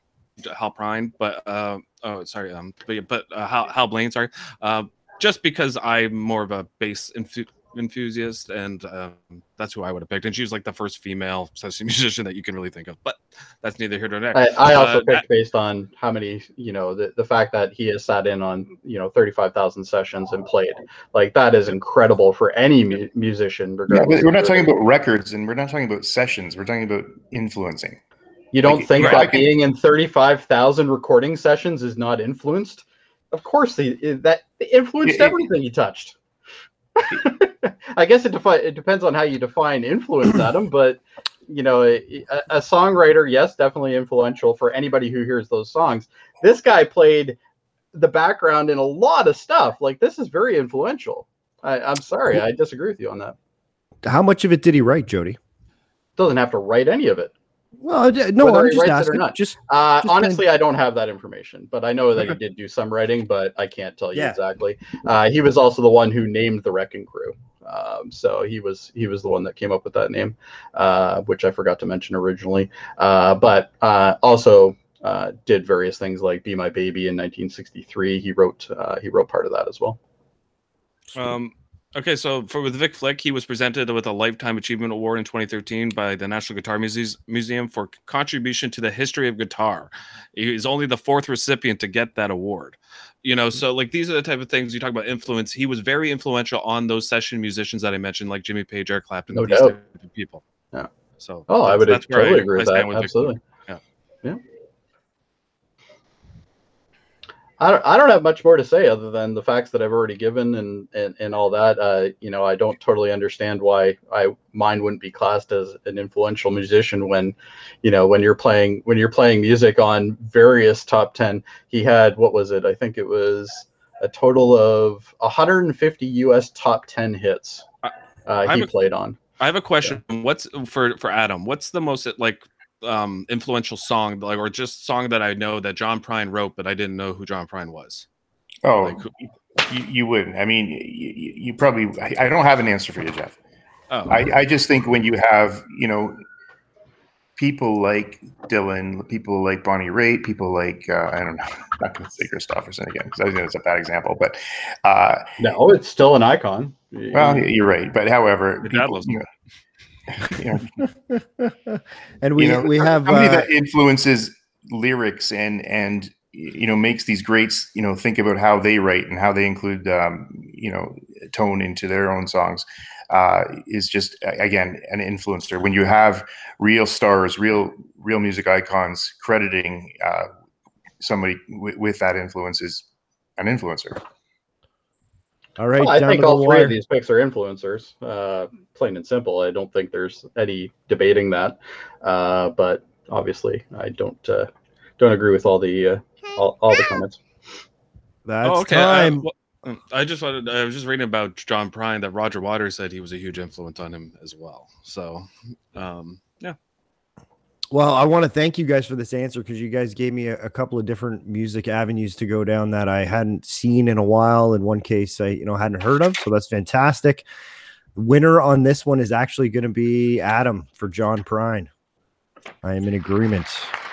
Hal Prine, but uh, oh, sorry, um, but but uh, Hal, Hal Blaine, sorry, uh, just because I'm more of a bass infu- enthusiast, and um, that's who I would have picked. And she was like the first female session musician that you can really think of, but that's neither here nor there. I, I also Uh, picked based on how many, you know, the, the fact that he has sat in on, you know, 35,000 sessions and played. Like, that is incredible for any mu- musician. Regardless but we're not talking about records and we're not talking about sessions. We're talking about influencing. You don't like, think right, that can- being in 35,000 recording sessions is not influenced? Of course, the, that influenced It- it- everything he touched. I guess it, defi- it depends on how you define influence, Adam. But you know, a, a songwriter, yes, definitely influential for anybody who hears those songs. This guy played the background in a lot of stuff. Like this is very influential. I, I'm sorry, I disagree with you on that. How much of it did he write, Jody? Doesn't have to write any of it. Well, d- no, Whether I'm just writes asking. not. Just Uh, Just honestly, I don't have that information, but I know that he did do some writing, but I can't tell you Yeah. exactly. Uh, he was also the one who named the Wrecking Crew, um, so he was he was the one that came up with that name, uh, which I forgot to mention originally. Uh, but uh, also uh, did various things like "Be My Baby" in 1963. He wrote uh, he wrote part of that as well. Um, okay, so for with Vic Flick, he was presented with a Lifetime Achievement Award in 2013 by the National Guitar Museum Museum for contribution to the history of guitar. He is only the fourth recipient to get that award. You know, so like these are the type of things you talk about influence. He was very influential on those session musicians that I mentioned, like Jimmy Page, Eric Clapton, No these doubt. type of people. Yeah. So Oh, I would totally agree with that. Vic Absolutely. Flick. Yeah. I don't, I don't have much more to say other than the facts that I've already given and, and, and all that. Uh, you know, I don't totally understand why I mine wouldn't be classed as an influential musician when, you know, when you're playing when you're playing music on various top ten. He had what was it? I think it was a total of 150 U.S. top ten hits. Uh, he a- played on. I have a question. What's for for Adam? What's the most like um influential song like or just song that I know that John Prine wrote but I didn't know who John Prine was? Oh, Like who, you, you wouldn't. I mean, you, you probably. I, I don't have an answer for you, Jeff. oh, I, I just think when you have, you know, people like Dylan, people like Bonnie Raitt, people like uh, I don't know, I'm not going to say Kristofferson again because I think it's a bad example, but uh, No, it's still an icon. well, you're right. But however, Your people, loves you know, you know, and we you know, we have somebody uh, that influences lyrics and and you know makes these greats you know think about how they write and how they include um, you know tone into their own songs uh, is just again an influencer. When you have real stars real real music icons crediting uh, somebody w- with that influence is an influencer all right. Well, I think to the all three wire. of these picks are influencers, uh, plain and simple. I don't think there's any debating that. Uh, but obviously, I don't uh, don't agree with all the uh, all, all the comments. That's oh, okay. time. I, well, um, I just wanted. I was just reading about John Prine that Roger Waters said he was a huge influence on him as well. So, um, yeah. Well, I want to thank you guys for this answer because you guys gave me a, a couple of different music avenues to go down that I hadn't seen in a while. In one case, I you know hadn't heard of, so that's fantastic. Winner on this one is actually going to be Adam for John Prine. I am in agreement.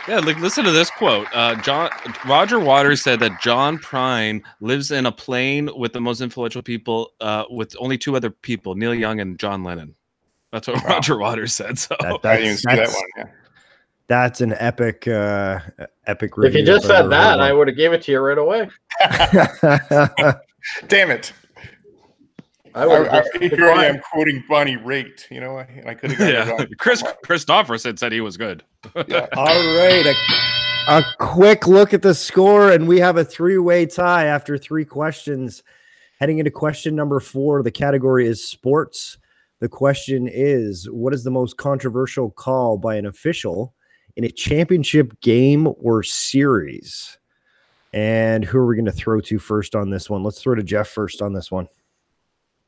Yeah, like listen to this quote. Uh, John Roger Waters said that John Prine lives in a plane with the most influential people, uh, with only two other people, Neil Young and John Lennon. That's what Wow. Roger Waters said. So That- i didn't even that's, see that one yeah. That's an epic, uh, epic. If you just said that, I would have gave it to you right away. damn it I I, would I, have here I am quoting Bonnie Raitt, you know, and I could have yeah, wrong. Kris Kristofferson said he was good. Yeah. All right. A, a quick look at the score, and we have a three way tie after three questions. Heading into question number four, the category is sports. The question is What is the most controversial call by an official in a championship game or series? And who are we going to throw to first on this one? Let's throw to Jeff first on this one.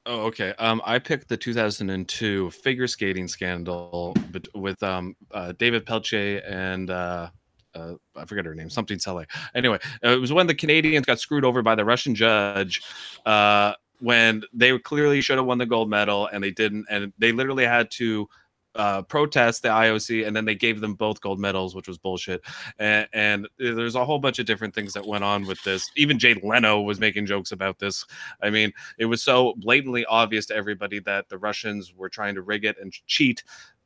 Oh, okay. Um, I picked the 2002 figure skating scandal with um, uh, David Pelletier and uh, uh, I forget her name, something Salé. Anyway, uh, it was when the Canadians got screwed over by the Russian judge uh, when they clearly should have won the gold medal and they didn't, and they literally had to uh, protest the IOC, and then they gave them both gold medals, which was bullshit. And, and there's a whole bunch of different things that went on with this. Even Jay Leno was making jokes about this. I mean, it was so blatantly obvious to everybody that the Russians were trying to rig it and cheat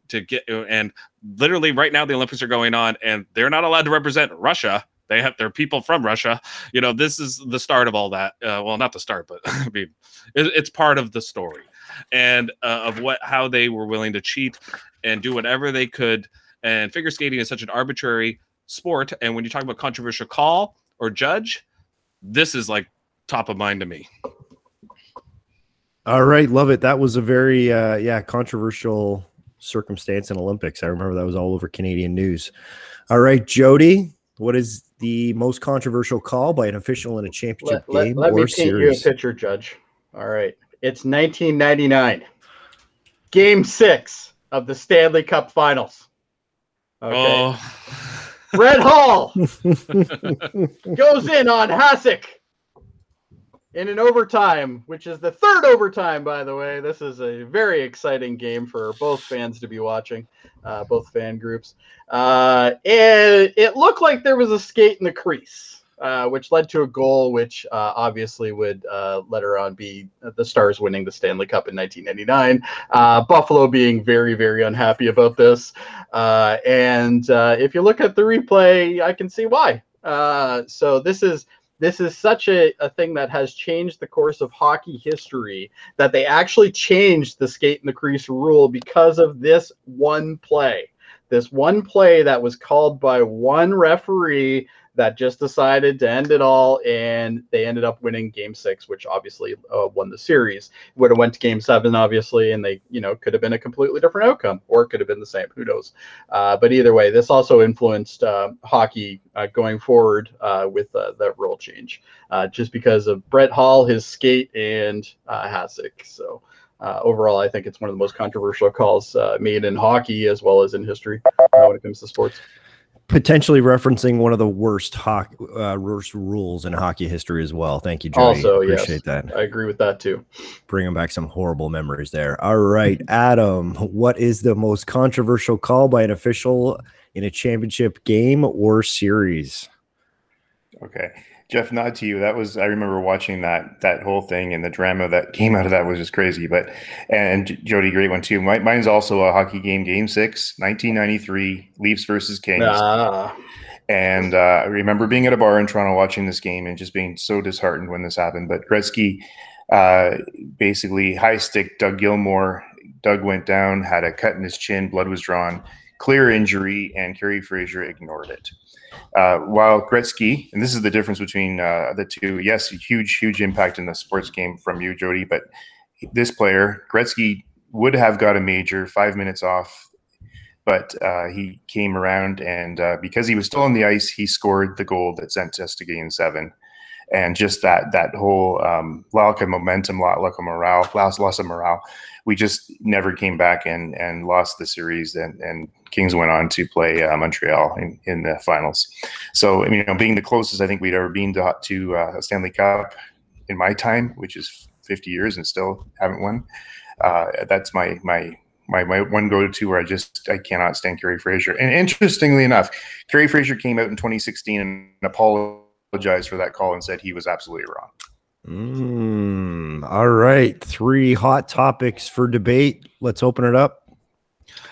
to get and literally right now the Olympics are going on and they're not allowed to represent Russia. They have their people from Russia. You know, this is the start of all that. Uh, well, not the start, but I mean, it, it's part of the story and uh, of what how they were willing to cheat and do whatever they could. And figure skating is such an arbitrary sport. And when you talk about controversial call or judge, this is like top of mind to me. All right, love it. That was a very uh yeah, controversial circumstance in Olympics. I remember that was all over Canadian news. All right, Jody, what is the most controversial call by an official in a championship let, let, game let me or paint you a series? picture, Judge. All right. It's 1999. Game six of the Stanley Cup Finals. Okay. Oh, Brett Hull goes in on Hasek in an overtime, which is the third overtime, by the way. This is a very exciting game for both fans to be watching, uh, both fan groups. Uh, and it looked like there was a skate in the crease, uh, which led to a goal, which uh, obviously would uh, later on be the Stars winning the Stanley Cup in 1999. Uh, Buffalo being very, very unhappy about this. Uh, and uh, if you look at the replay, I can see why. Uh, so this is this is such a, a thing that has changed the course of hockey history that they actually changed the skate in the crease rule because of this one play. This one play that was called by one referee that just decided to end it all, and they ended up winning Game Six, which obviously uh, won the series. Would have went to Game Seven, obviously, and they, you know, could have been a completely different outcome, or it could have been the same. Who knows? Uh, but either way, this also influenced uh, hockey uh, going forward uh, with uh, that rule change, just because of Brett Hull, his skate, and Hasek. So. Uh, overall, I think it's one of the most controversial calls uh, made in hockey as well as in history when it comes to sports. Potentially referencing one of the worst hockey, uh, worst rules in hockey history as well. Thank you, Jody. Also, yes. appreciate that. I agree with that too. Bringing back some horrible memories there. All right, Adam, what is the most controversial call by an official in a championship game or series? Okay. Jeff, nod to you. That was I remember watching that that whole thing and the drama that came out of that was just crazy. But and Jody, great one too. My, mine's also a hockey game, Game Six, 1993, Leafs versus Kings. Ah, And uh, I remember being at a bar in Toronto watching this game and just being so disheartened when this happened. But Gretzky uh, basically high stick Doug Gilmour. Doug went down, had a cut in his chin, blood was drawn, clear injury, and Kerry Fraser ignored it. Uh, while Gretzky, and this is the difference between uh, the two. Yes, huge, huge impact in the sports game from you, Jody. But this player, Gretzky, would have got a major five minutes off, but uh, he came around, and uh, because he was still on the ice, he scored the goal that sent us to Game Seven. And just that that whole um, lack of momentum, lack of morale, loss loss of morale, we just never came back and and lost the series. And, and Kings went on to play uh, Montreal in, in the finals. So you know, being the closest I think we'd ever been to, to uh, a Stanley Cup in my time, which is 50 years and still haven't won. Uh, that's my my my, my one go to where I just I cannot stand Kerry Fraser. And interestingly enough, Kerry Fraser came out in 2016 and apologized for that call and said he was absolutely wrong. Mm, all right, three hot topics for debate. Let's open it up.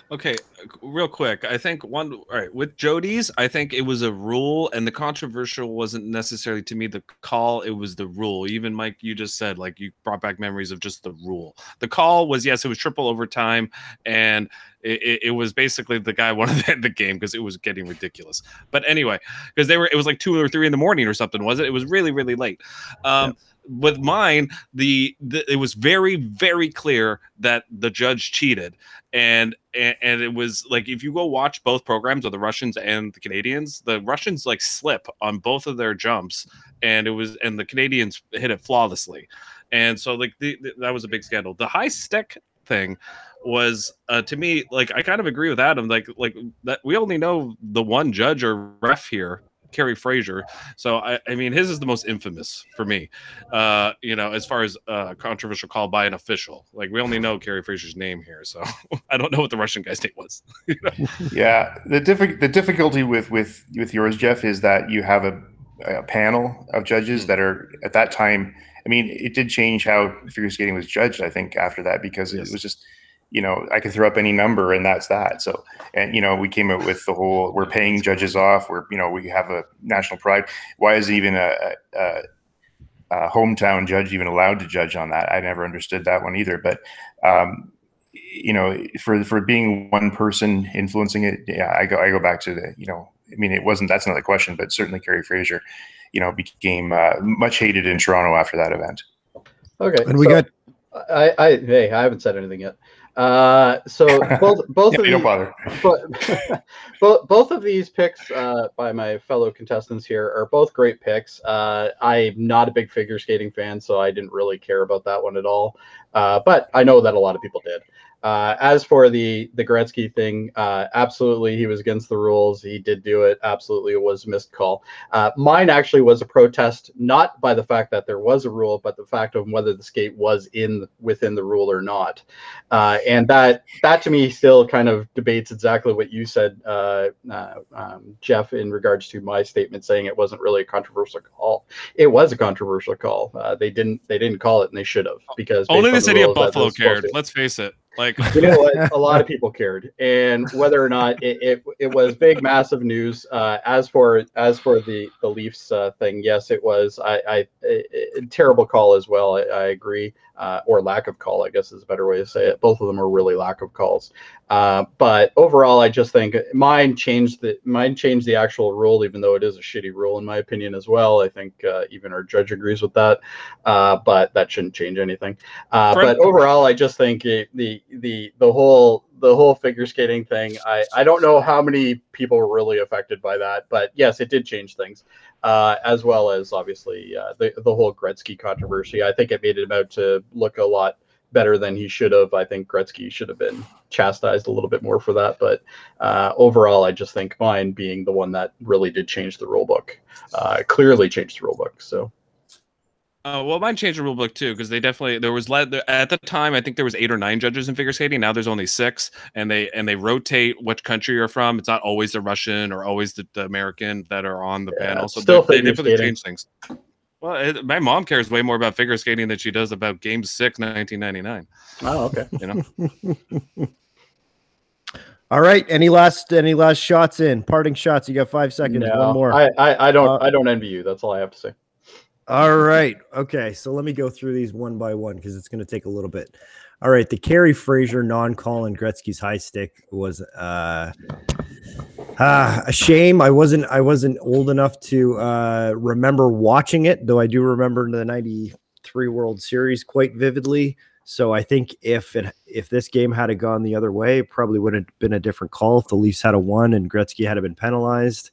Okay, real quick. I think one all right with Jody's. I think it was a rule, and the controversial wasn't necessarily to me the call. It was the rule. Even Mike, you just said like you brought back memories of just the rule. The call was yes, it was triple overtime, and it, it, it was basically the guy wanted to end the game because it was getting ridiculous. But anyway, because they were, it was like two or three in the morning or something, was it? It was really really late. Um, with mine the, the it was very very clear that the judge cheated. And, and and it was like if you go watch both programs of the russians and the canadians the russians like slip on both of their jumps. And it was and the canadians hit it flawlessly. And so like the, the- that was a big scandal. The high stick thing was uh, to me like i kind of agree with adam like like that we only know the one judge or ref here Kerry Fraser. So I, I mean, his is the most infamous for me. Uh, you know, as far as uh, controversial call by an official, like we only know Kerry Fraser's name here, so I don't know what the Russian guy's name was. You know? Yeah, the diffi- the difficulty with with with yours, Jeff, is that you have a, a panel of judges that are at that time. I mean, it did change how figure skating was judged. I think after that because Yes. it was just, you know, I could throw up any number and that's that. So, and you know, we came up with the whole we're paying judges off. We're you know we have a national pride. Why is even a, a, a, a hometown judge even allowed to judge on that? I never understood that one either. But um, you know, for for being one person influencing it, yeah, I go I go back to the you know, I mean, it wasn't that's not the question, but certainly Kerry Fraser, you know, became uh, much hated in Toronto after that event. okay. And we so got I, I hey, I haven't said anything yet. Uh, so both both Yeah, of these, bother. but both both of these picks uh, by my fellow contestants here are both great picks. Uh, I'm not a big figure skating fan, so I didn't really care about that one at all. Uh, but I know that a lot of people did. Uh, as for the the Gretzky thing, uh, absolutely he was against the rules. He did do it. Absolutely, it was a missed call. Uh, mine actually was a protest, not by the fact that there was a rule, but the fact of whether the skate was in within the rule or not. Uh, and that that to me still kind of debates exactly what you said, uh, uh, um, Jeff, in regards to my statement saying it wasn't really a controversial call. It was a controversial call. Uh, they didn't they didn't call it, and they should have because Only the city of rules, that Buffalo cared. Let's face it. Like you know what? A lot of people cared, and whether or not it, it, it was big, massive news. Uh, as for as for the the Leafs uh, thing, yes, it was. I, I a terrible call as well. I, I agree, uh, or lack of call, I guess is a better way to say it. Both of them are really lack of calls. Uh, but overall, I just think mine changed the mine changed the actual rule, even though it is a shitty rule in my opinion as well. I think uh, even our judge agrees with that. Uh, but that shouldn't change anything. Uh, but overall, I just think it, the the the whole the whole figure skating thing. I I don't know how many people were really affected by that, but yes, it did change things, uh, as well as obviously uh, the the whole Gretzky controversy. I think it made it out to look a lot better than he should have. I think Gretzky should have been chastised a little bit more for that. But uh, overall, I just think mine being the one that really did change the rule book, uh, clearly changed the rule book. So Uh, well, mine changed the rule book too because they definitely there was led at the time. I think there was eight or nine judges in figure skating. Now there's only six, and they and they rotate which country you're from. It's not always the Russian or always the, the American that are on the Yeah, panel. So still they, they figure definitely skating. change things. Well, it, my mom cares way more about figure skating than she does about Game Six, 1999. oh, okay. You know, All right. Any last any last shots in? Parting shots. You got five seconds. No, One more. I, I, I don't Uh, I don't envy you. That's all I have to say. All right. Okay. So let me go through these one by one because it's going to take a little bit. All right. The Kerry Fraser non-call Colin Gretzky's high stick was uh, ah, a shame. I wasn't I wasn't old enough to uh, remember watching it, though I do remember the '93 World Series quite vividly. So I think if it if this game had gone the other way, it probably would have been a different call if the Leafs had a one and Gretzky had been penalized.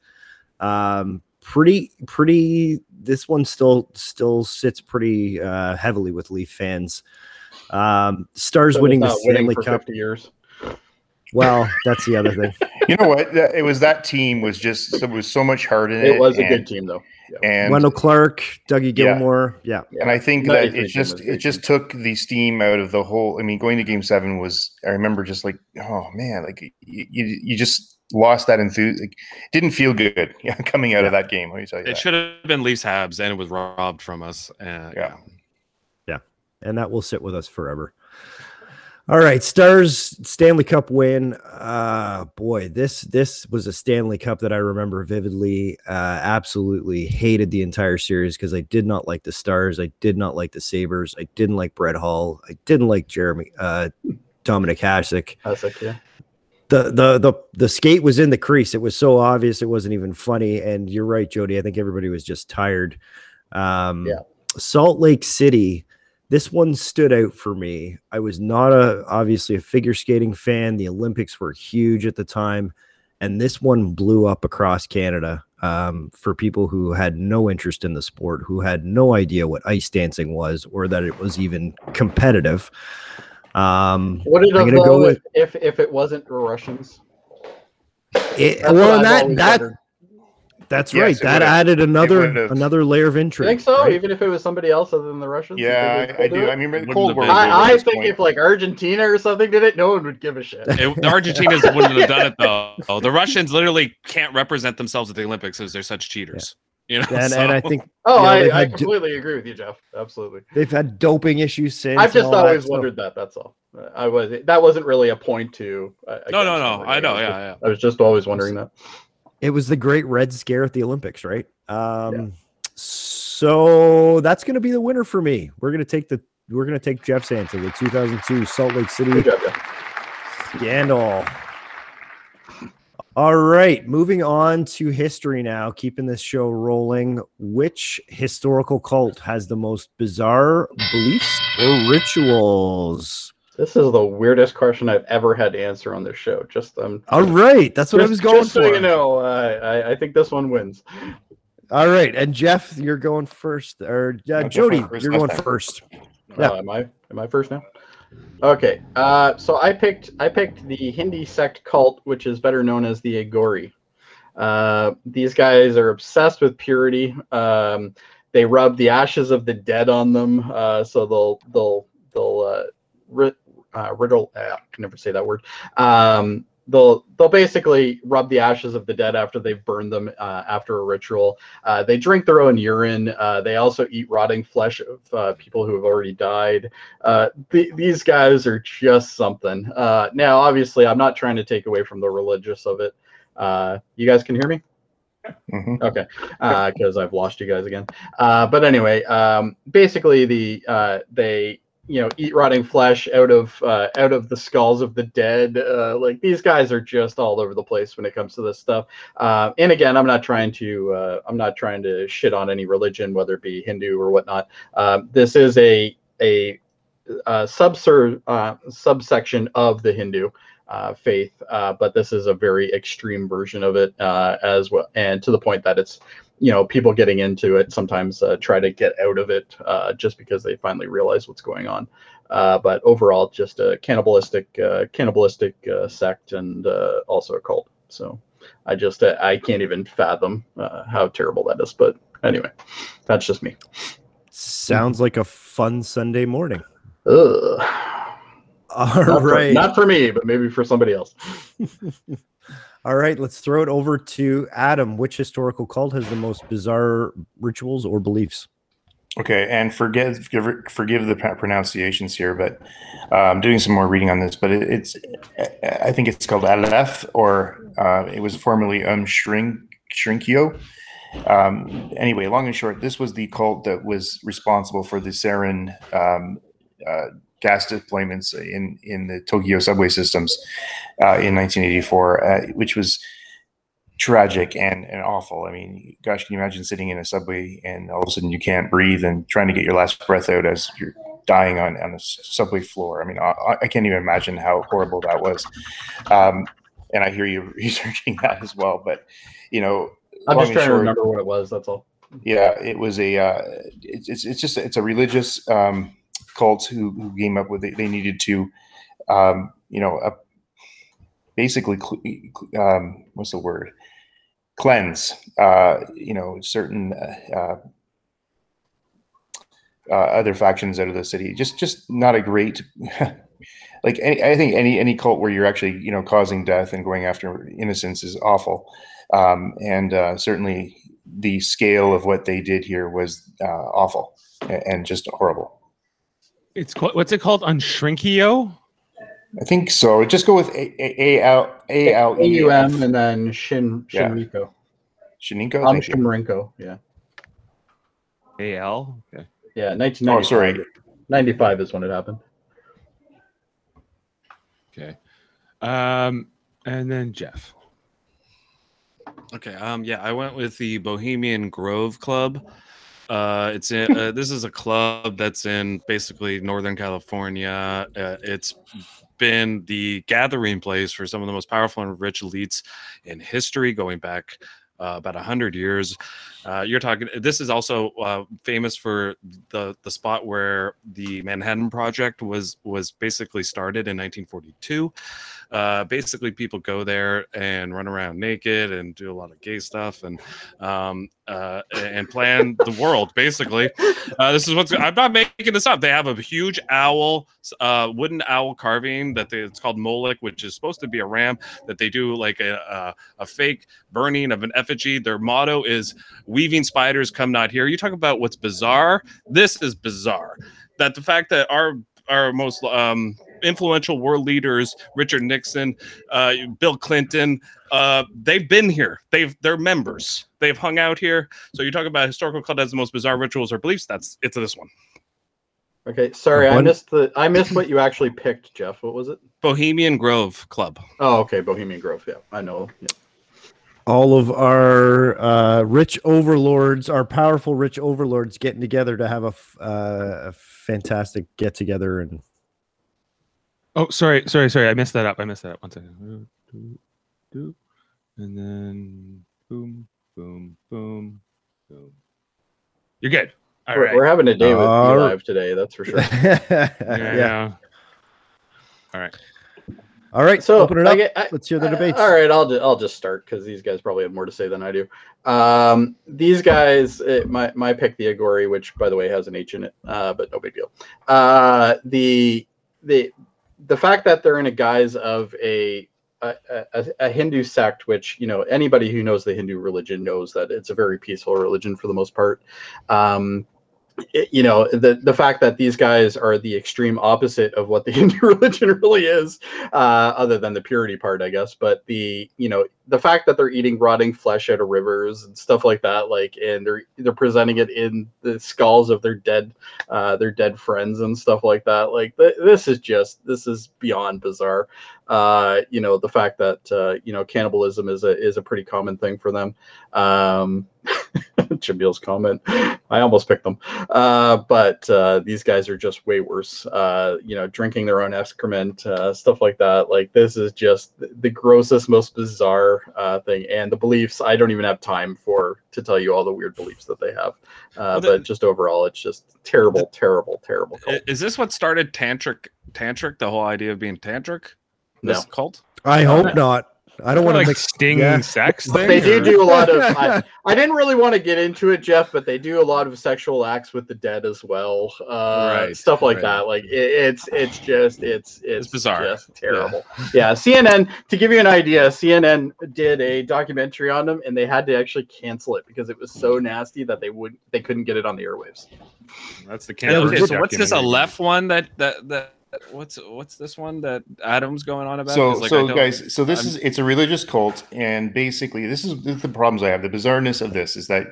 Um, pretty pretty this one still still sits pretty uh heavily with Leaf fans. Um Stars So winning the not winning Stanley for Cup. 50 years. Well, that's the other thing. You know what? It was that team was just there was so much heart in it. It was a good team though. And Wendell Clark, Dougie Yeah. Gilmour. Yeah. and I think No, that it's a it just team, it just took the steam out of the whole. I mean, going to Game Seven was. I remember just like, oh man, like you you, you just lost that enthusiasm. Didn't feel good yeah, coming out of that game. Let me tell you it that. should have been Leafs Habs, and it was robbed from us. Uh, Yeah. Yeah. And that will sit with us forever. All right, Stars Stanley Cup win. Uh boy, this this was a Stanley Cup that I remember vividly. Uh absolutely hated the entire series because I did not like the Stars, I did not like the Sabres, I didn't like Brett Hull, I didn't like Jeremy uh Dominik Hasek. That's like yeah. The the the the skate was in the crease. It was so obvious it wasn't even funny. And you're right, Jody. I think everybody was just tired. Um Yeah. Salt Lake City this one stood out for me. I was not a obviously a figure skating fan. The Olympics were huge at the time, and this one blew up across Canada um, for people who had no interest in the sport, who had no idea what ice dancing was or that it was even competitive. Um, Would it I'm gonna go with- if, if if it wasn't the Russians? it, That's well, and that that wondered. that's Yes, right. That added another another layer of You intrigue. think so? right? Even if it was somebody else other than the Russians? Yeah, I, I do. I mean, the Cold War. been- was over at I, I think point. if like Argentina or something did it, no one would give a shit. It, the Argentinas wouldn't have done it though. Oh, the Russians literally can't represent themselves at the Olympics because they're such cheaters. You know, and, and I think Oh, you know, I, I had do- completely agree with you, Jeff. Absolutely. they've had doping issues since. I've just all that always stuff. wondered that. That's all. I was that wasn't really a point to. Uh, no, no, against no. I know. Yeah, just- yeah. I was just always wondering that. It was the great Red Scare at the Olympics, right? Um, So that's going to be the winner for me. We're going to take the we're going to take Jeff's answer, the 2002 Salt Lake City Good job, Jeff. scandal. All right, moving on to history now, keeping this show rolling. Which historical cult has the most bizarre beliefs or rituals? This is the weirdest question I've ever had to answer on this show. Just um. All right, that's what I was going just for. So you know, uh, I, I think this one wins. All right, and Jeff, you're going first, or uh, Jody, went first you're going time. first. Yeah. Uh, am I am I first now? Okay. Uh, so I picked I picked the Hindi sect cult, which is better known as the Aghori. Uh, these guys are obsessed with purity. Um, they rub the ashes of the dead on them, uh, so they'll they'll they'll uh, ri- uh, riddle. Uh, I can never say that word. Um, they'll they'll basically rub the ashes of the dead after they've burned them uh, after a ritual. Uh, they drink their own urine. Uh, they also eat rotting flesh of uh, people who have already died. Uh, th- these guys are just something. Uh, now, obviously, I'm not trying to take away from the religious of it. Uh, you guys can hear me? Mhm. Okay, because I've lost you guys again. Uh, but anyway, um, basically, the uh, they you know eat rotting flesh out of uh, out of the skulls of the dead. Uh, like these guys are just all over the place when it comes to this stuff. Uh, and again, I'm not trying to uh, I'm not trying to shit on any religion, whether it be Hindu or whatnot. Um, this is a a, uh subser uh, subsection of the Hindu uh, faith, uh, but this is a very extreme version of it uh, as well, and to the point that it's you know people getting into it sometimes uh, try to get out of it uh, just because they finally realize what's going on. Uh, but overall, just a cannibalistic, uh, cannibalistic uh, sect and uh, also a cult. So I just uh, I can't even fathom uh, how terrible that is. But anyway, that's just me. Sounds like a fun Sunday morning. Ugh. All Not, for, right. not for me, but maybe for somebody else. All right, let's throw it over to Adam. Which historical cult has the most bizarre rituals or beliefs? Okay, and forgive forgive, forgive the pronunciations here, but uh, I'm doing some more reading on this. But it, it's I think it's called Aleph, or uh, it was formerly Um Shrink Shrinkio. Um, anyway, long and short, this was the cult that was responsible for the sarin um, uh, gas deployments in in the Tokyo subway systems uh, in 1984, uh, which was tragic and, and awful. I mean, gosh, can you imagine sitting in a subway and all of a sudden you can't breathe and trying to get your last breath out as you're dying on, on a subway floor? I mean, I, I can't even imagine how horrible that was. Um, and I hear you researching that as well. But, you know, I'm just trying to remember what it was. That's all. yeah, it was a. Uh, it's, it's it's just it's a religious um, cult who, who came up with it. They needed to, um, you know, uh, basically, um, what's the word? Cleanse. Uh, you know, certain uh, uh, uh, other factions out of the city. Just just not a great. like any, I think any any cult where you're actually you know causing death and going after innocence is awful. Um, and uh, certainly the scale of what they did here was uh, awful and just horrible. It's called, what's it called? Unshrinkio? I think so. Just go with A A A L A L E AUM F. and then Shin Yeah. Shinriko. Shiniko. I'm Thank. Shimrinko. Yeah. AL? Okay. Yeah. 1995. Oh, sorry. 95 is when it happened. Okay. Um, and then Jeff. Okay. Um. Yeah, I went with the Bohemian Grove Club. Uh, it's in. Uh, this is a club that's in basically Northern California. Uh, it's been the gathering place for some of the most powerful and rich elites in history, going back uh, about a hundred years. Uh, you're talking. This is also uh, famous for the the spot where the Manhattan Project was was basically started in 1942. Uh, basically, people go there and run around naked and do a lot of gay stuff and um, uh, and plan the world. Basically, uh, this is what's. I'm not making this up. They have a huge owl, uh, wooden owl carving that they, it's called Moloch, which is supposed to be a ram that they do like a, a a fake burning of an effigy. Their motto is "Weaving spiders come not here." You talk about what's bizarre. This is bizarre. That the fact that our our most um, influential world leaders, Richard Nixon, uh, Bill Clinton, uh, they've been here. They've they're members. They've hung out here. So you talk about historical cult as the most bizarre rituals or beliefs. That's it's this one. Okay. Sorry, I missed the. I missed what you actually picked, Jeff. What was it? Bohemian Grove Club. Oh, okay. Bohemian Grove. Yeah, I know. Yeah. All of our uh, rich overlords, our powerful rich overlords, getting together to have a, f- uh, a fantastic get together and Oh, sorry, sorry, sorry. I messed that up. I messed that up. One second. Do, do, And then boom, boom, boom, boom. You're good. All we're, right. we're having a day with All you live today. That's for sure. yeah. yeah. All right. All right, So open it I up. get- I- Let's hear the Uh, debates. all right, I'll ju- I'll just start because these guys probably have more to say than I do. Um, these guys, uh, my my pick, the Aghori, which by the way has an H in it, uh, but no big deal. Uh, the the the fact that they're in a guise of a a, a, a Hindu sect, which you know anybody who knows the Hindu religion knows that it's a very peaceful religion for the most part. Um, it- you know the the fact that these guys are the extreme opposite of what the Hindu religion really is, uh, other than the purity part, I guess. But the you know the fact that they're eating rotting flesh out of rivers and stuff like that, like, and they're they're presenting it in the skulls of their dead uh, their dead friends and stuff like that. Like th- this is just this is beyond bizarre. Uh, you know the fact that uh, you know cannibalism is a is a pretty common thing for them. Um, Jamil's comment. I almost picked them. Uh, but uh, these guys are just way worse. Uh, you know, drinking their own excrement, uh, stuff like that. Like this is just the grossest, most bizarre there uh, thing, and the beliefs. I don't even have time for to tell you all the weird beliefs that they have. Uh, Well, the- but just overall, it's just terrible, terrible, terrible. Cult. Is this what started tantric? Tantric, the whole idea of being tantric. No. This cult. I hope not. I don't want to like mix. sting yeah. sex But they do or- do a lot of. I, I didn't really want to get into it, Jeff, but they do a lot of sexual acts with the dead as well. Uh, Right, stuff like right. that. Like it, it's it's just it's it's, bizarre. just terrible. Yeah. CNN. To give you an idea, CNN did a documentary on them, and they had to actually cancel it because it was so nasty that they would they couldn't get it on the airwaves. That's the Yeah, okay, so what's this? A left one that that that what's what's this one that Adam's going on about? So, like, so guys, so this I'm- is it's a religious cult, and basically, this is, this is the problems I have. The bizarreness of this is that,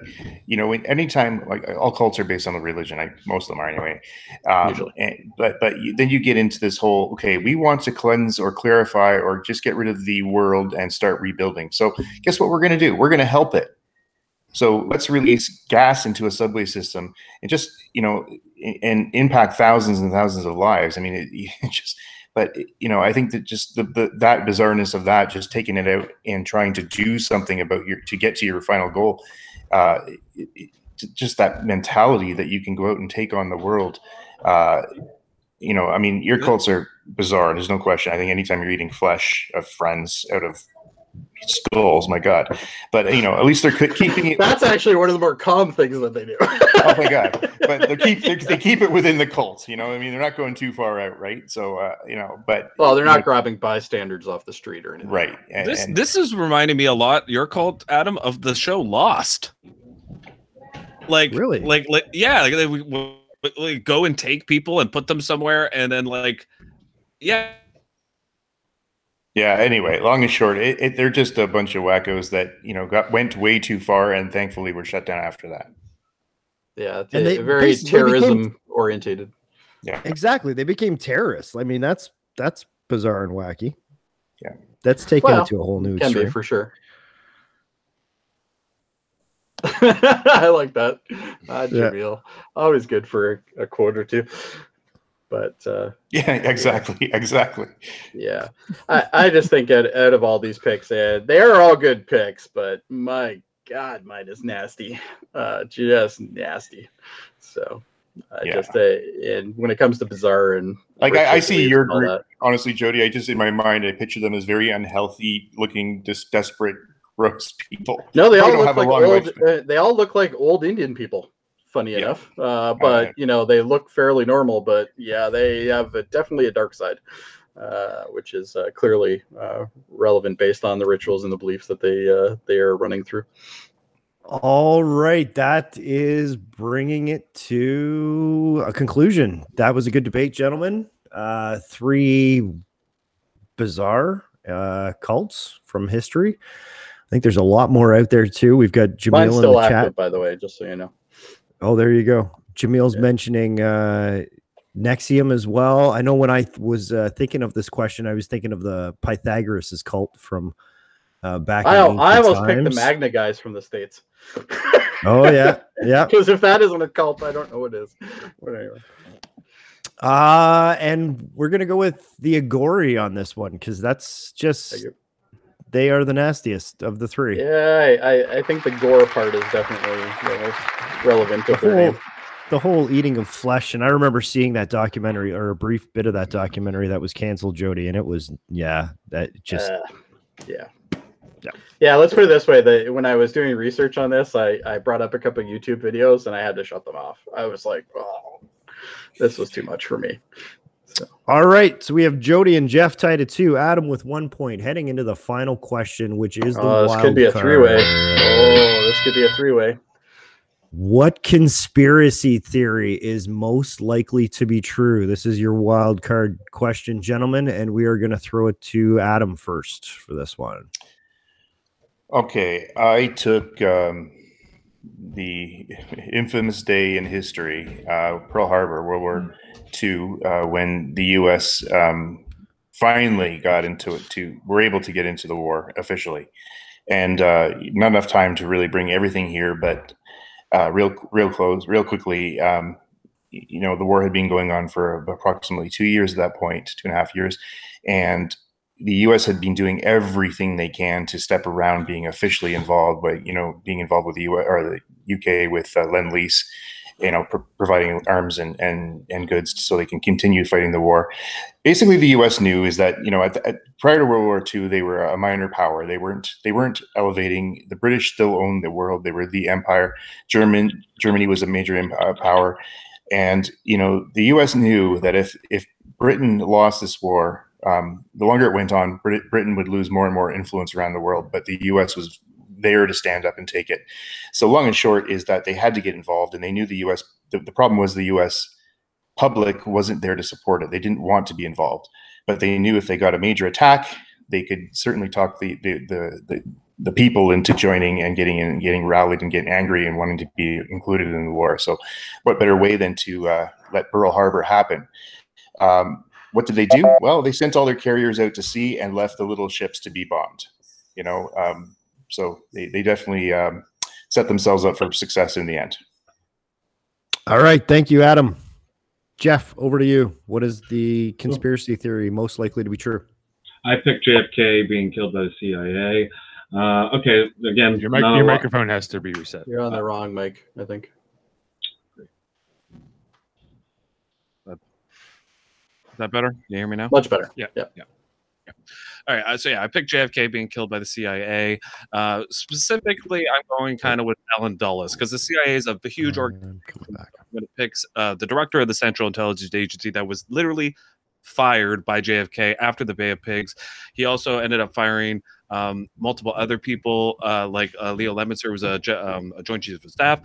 you know, anytime like all cults are based on the religion, I most of them are anyway. Um, Usually. and, but but you, then you get into this whole okay, we want to cleanse or clarify or just get rid of the world and start rebuilding. So guess what we're going to do? We're going to help it. So let's release gas into a subway system and just you know i- and impact thousands and thousands of lives. I mean, it, it just but you know i think that just the, the that bizarreness of that just taking it out and trying to do something about your to get to your final goal uh it, it, just that mentality that you can go out and take on the world uh you know i mean your cults are bizarre there's no question i think anytime you're eating flesh of friends out of skulls my god but you know at least they're keeping it That's actually one of the more calm things that they do. oh my god but they keep they, they keep it within the cult you know i mean they're not going too far out right so uh you know but Well, they're not know, grabbing bystanders off the street or anything. right and, this and- this is reminding me a lot your cult adam of the show lost like Really? like, like yeah like they would would- would go and take people and put them somewhere and then like yeah Yeah. Anyway, long and short, it, it, they're just a bunch of wackos that you know got went way too far, and thankfully were shut down after that. Yeah, it's And they very basically became- terrorism orientated. Yeah. Exactly. They became terrorists. I mean, that's that's bizarre and wacky. Yeah. That's taking Well, it to a whole new Can be extreme. for sure. I like that. Uh, Yeah. Jamil. Always good for a, a quote or two. But uh, Yeah. Exactly. Exactly. yeah, I, I just think out, out of all these picks, uh, they are all good picks, but my God, mine is nasty. Uh, just nasty. So I Yeah. just, uh, and when it comes to bizarre and Like, I- I see your group- that, Honestly, Jody, I just in my mind I picture them as very unhealthy looking, just desperate, gross people. No, they all don't look have a like long old. Uh, they all look like old Indian people. Funny Yeah. enough, uh, but Okay. you know they look fairly normal. But yeah, they have a, definitely a dark side, uh, which is uh, clearly uh, relevant based on the rituals and the beliefs that they uh, they are running through. All right, that is bringing it to a conclusion. That was a good debate, gentlemen. Uh, three bizarre uh, cults from history. I think there's a lot more out there too. We've got Mine's Jamil in the active, chat. by the way, just so you know. Oh, there you go. Jamil's Yeah. mentioning uh, NXIVM as well. I know when I th- was uh, thinking of this question, I was thinking of the Pythagoras' cult from uh, back. I, I almost picked the. Magna guys from the states. Oh yeah, yeah. Because if that isn't a cult, I don't know what is. But anyway. Uh, and we're gonna go with the Aghori on this one because that's just. They are the nastiest of the three. Yeah, I, I, think the gore part is definitely the most relevant The whole, the whole eating of flesh, and I remember seeing that documentary or a brief bit of that documentary that was canceled, Jody, and it was yeah, that just Uh, yeah. Yeah. Yeah, let's put it this way. That when I was doing research on this, I, I brought up a couple YouTube videos and I had to shut them off. I was like, oh, this was too much for me. All right, so we have Jody and Jeff tied at two. Adam with one point, heading into the final question, which is the Oh, this could be a three-way. Oh, this could be a three way. What conspiracy theory is most likely to be true? This is your wild card question, gentlemen, and we are going to throw it to Adam first for this one. Okay, I took um, the infamous day in history, uh, Pearl Harbor, World War II, uh, when the U.S. Um, finally got into it. To were able to get into the war officially, and uh, not enough time to really bring everything here, but uh, real, real close, real quickly. Um, you know, the war had been going on for approximately two years at that point, two and a half years, and the U.S. had been doing everything they can to step around being officially involved, but you know, being involved with the U.S. or the U.K. with uh, Lend Lease, you know, pro- providing arms and and and goods so they can continue fighting the war. Basically, the U.S. knew is that you know, at, the, at prior to World War II, they were a minor power. They weren't they weren't elevating. The British still owned the world. They were the empire. German Germany was a major uh, power, and you know, the U.S. knew that if if Britain lost this war, um, the longer it went on, Brit- Britain would lose more and more influence around the world. But the U.S. was there to stand up and take it. So long and short is that they had to get involved, and they knew the U.S. The, the problem was the U.S. public wasn't there to support it. They didn't want to be involved, but they knew if they got a major attack, they could certainly talk the the the, the the people into joining and getting in, getting rallied and getting angry and wanting to be included in the war. So, what better way than to uh, let Pearl Harbor happen? Um, what did they do? Well, they sent all their carriers out to sea and left the little ships to be bombed. You know, um, so they they definitely um, set themselves up for success in the end. All right. Thank you, Adam. Jeff, over to you. What is the conspiracy theory most likely to be true? I picked JFK being killed by the CIA. Uh, okay, again, Your, mic- your microphone has to be reset. You're on the wrong mic, I think. Is that better? Can you hear me now? Much better. Yeah. Yeah. Yeah. yeah. All right. uh, So yeah, I picked JFK being killed by the CIA. Uh, specifically, I'm going kind of with Allen Dulles because the CIA is a huge organization. I'm coming back. When it picks uh, the director of the Central Intelligence Agency that was literally fired by JFK after the Bay of Pigs. He also ended up firing um, multiple other people, uh, like uh, Leo Lemnitzer was a, um, a Joint Chief of Staff.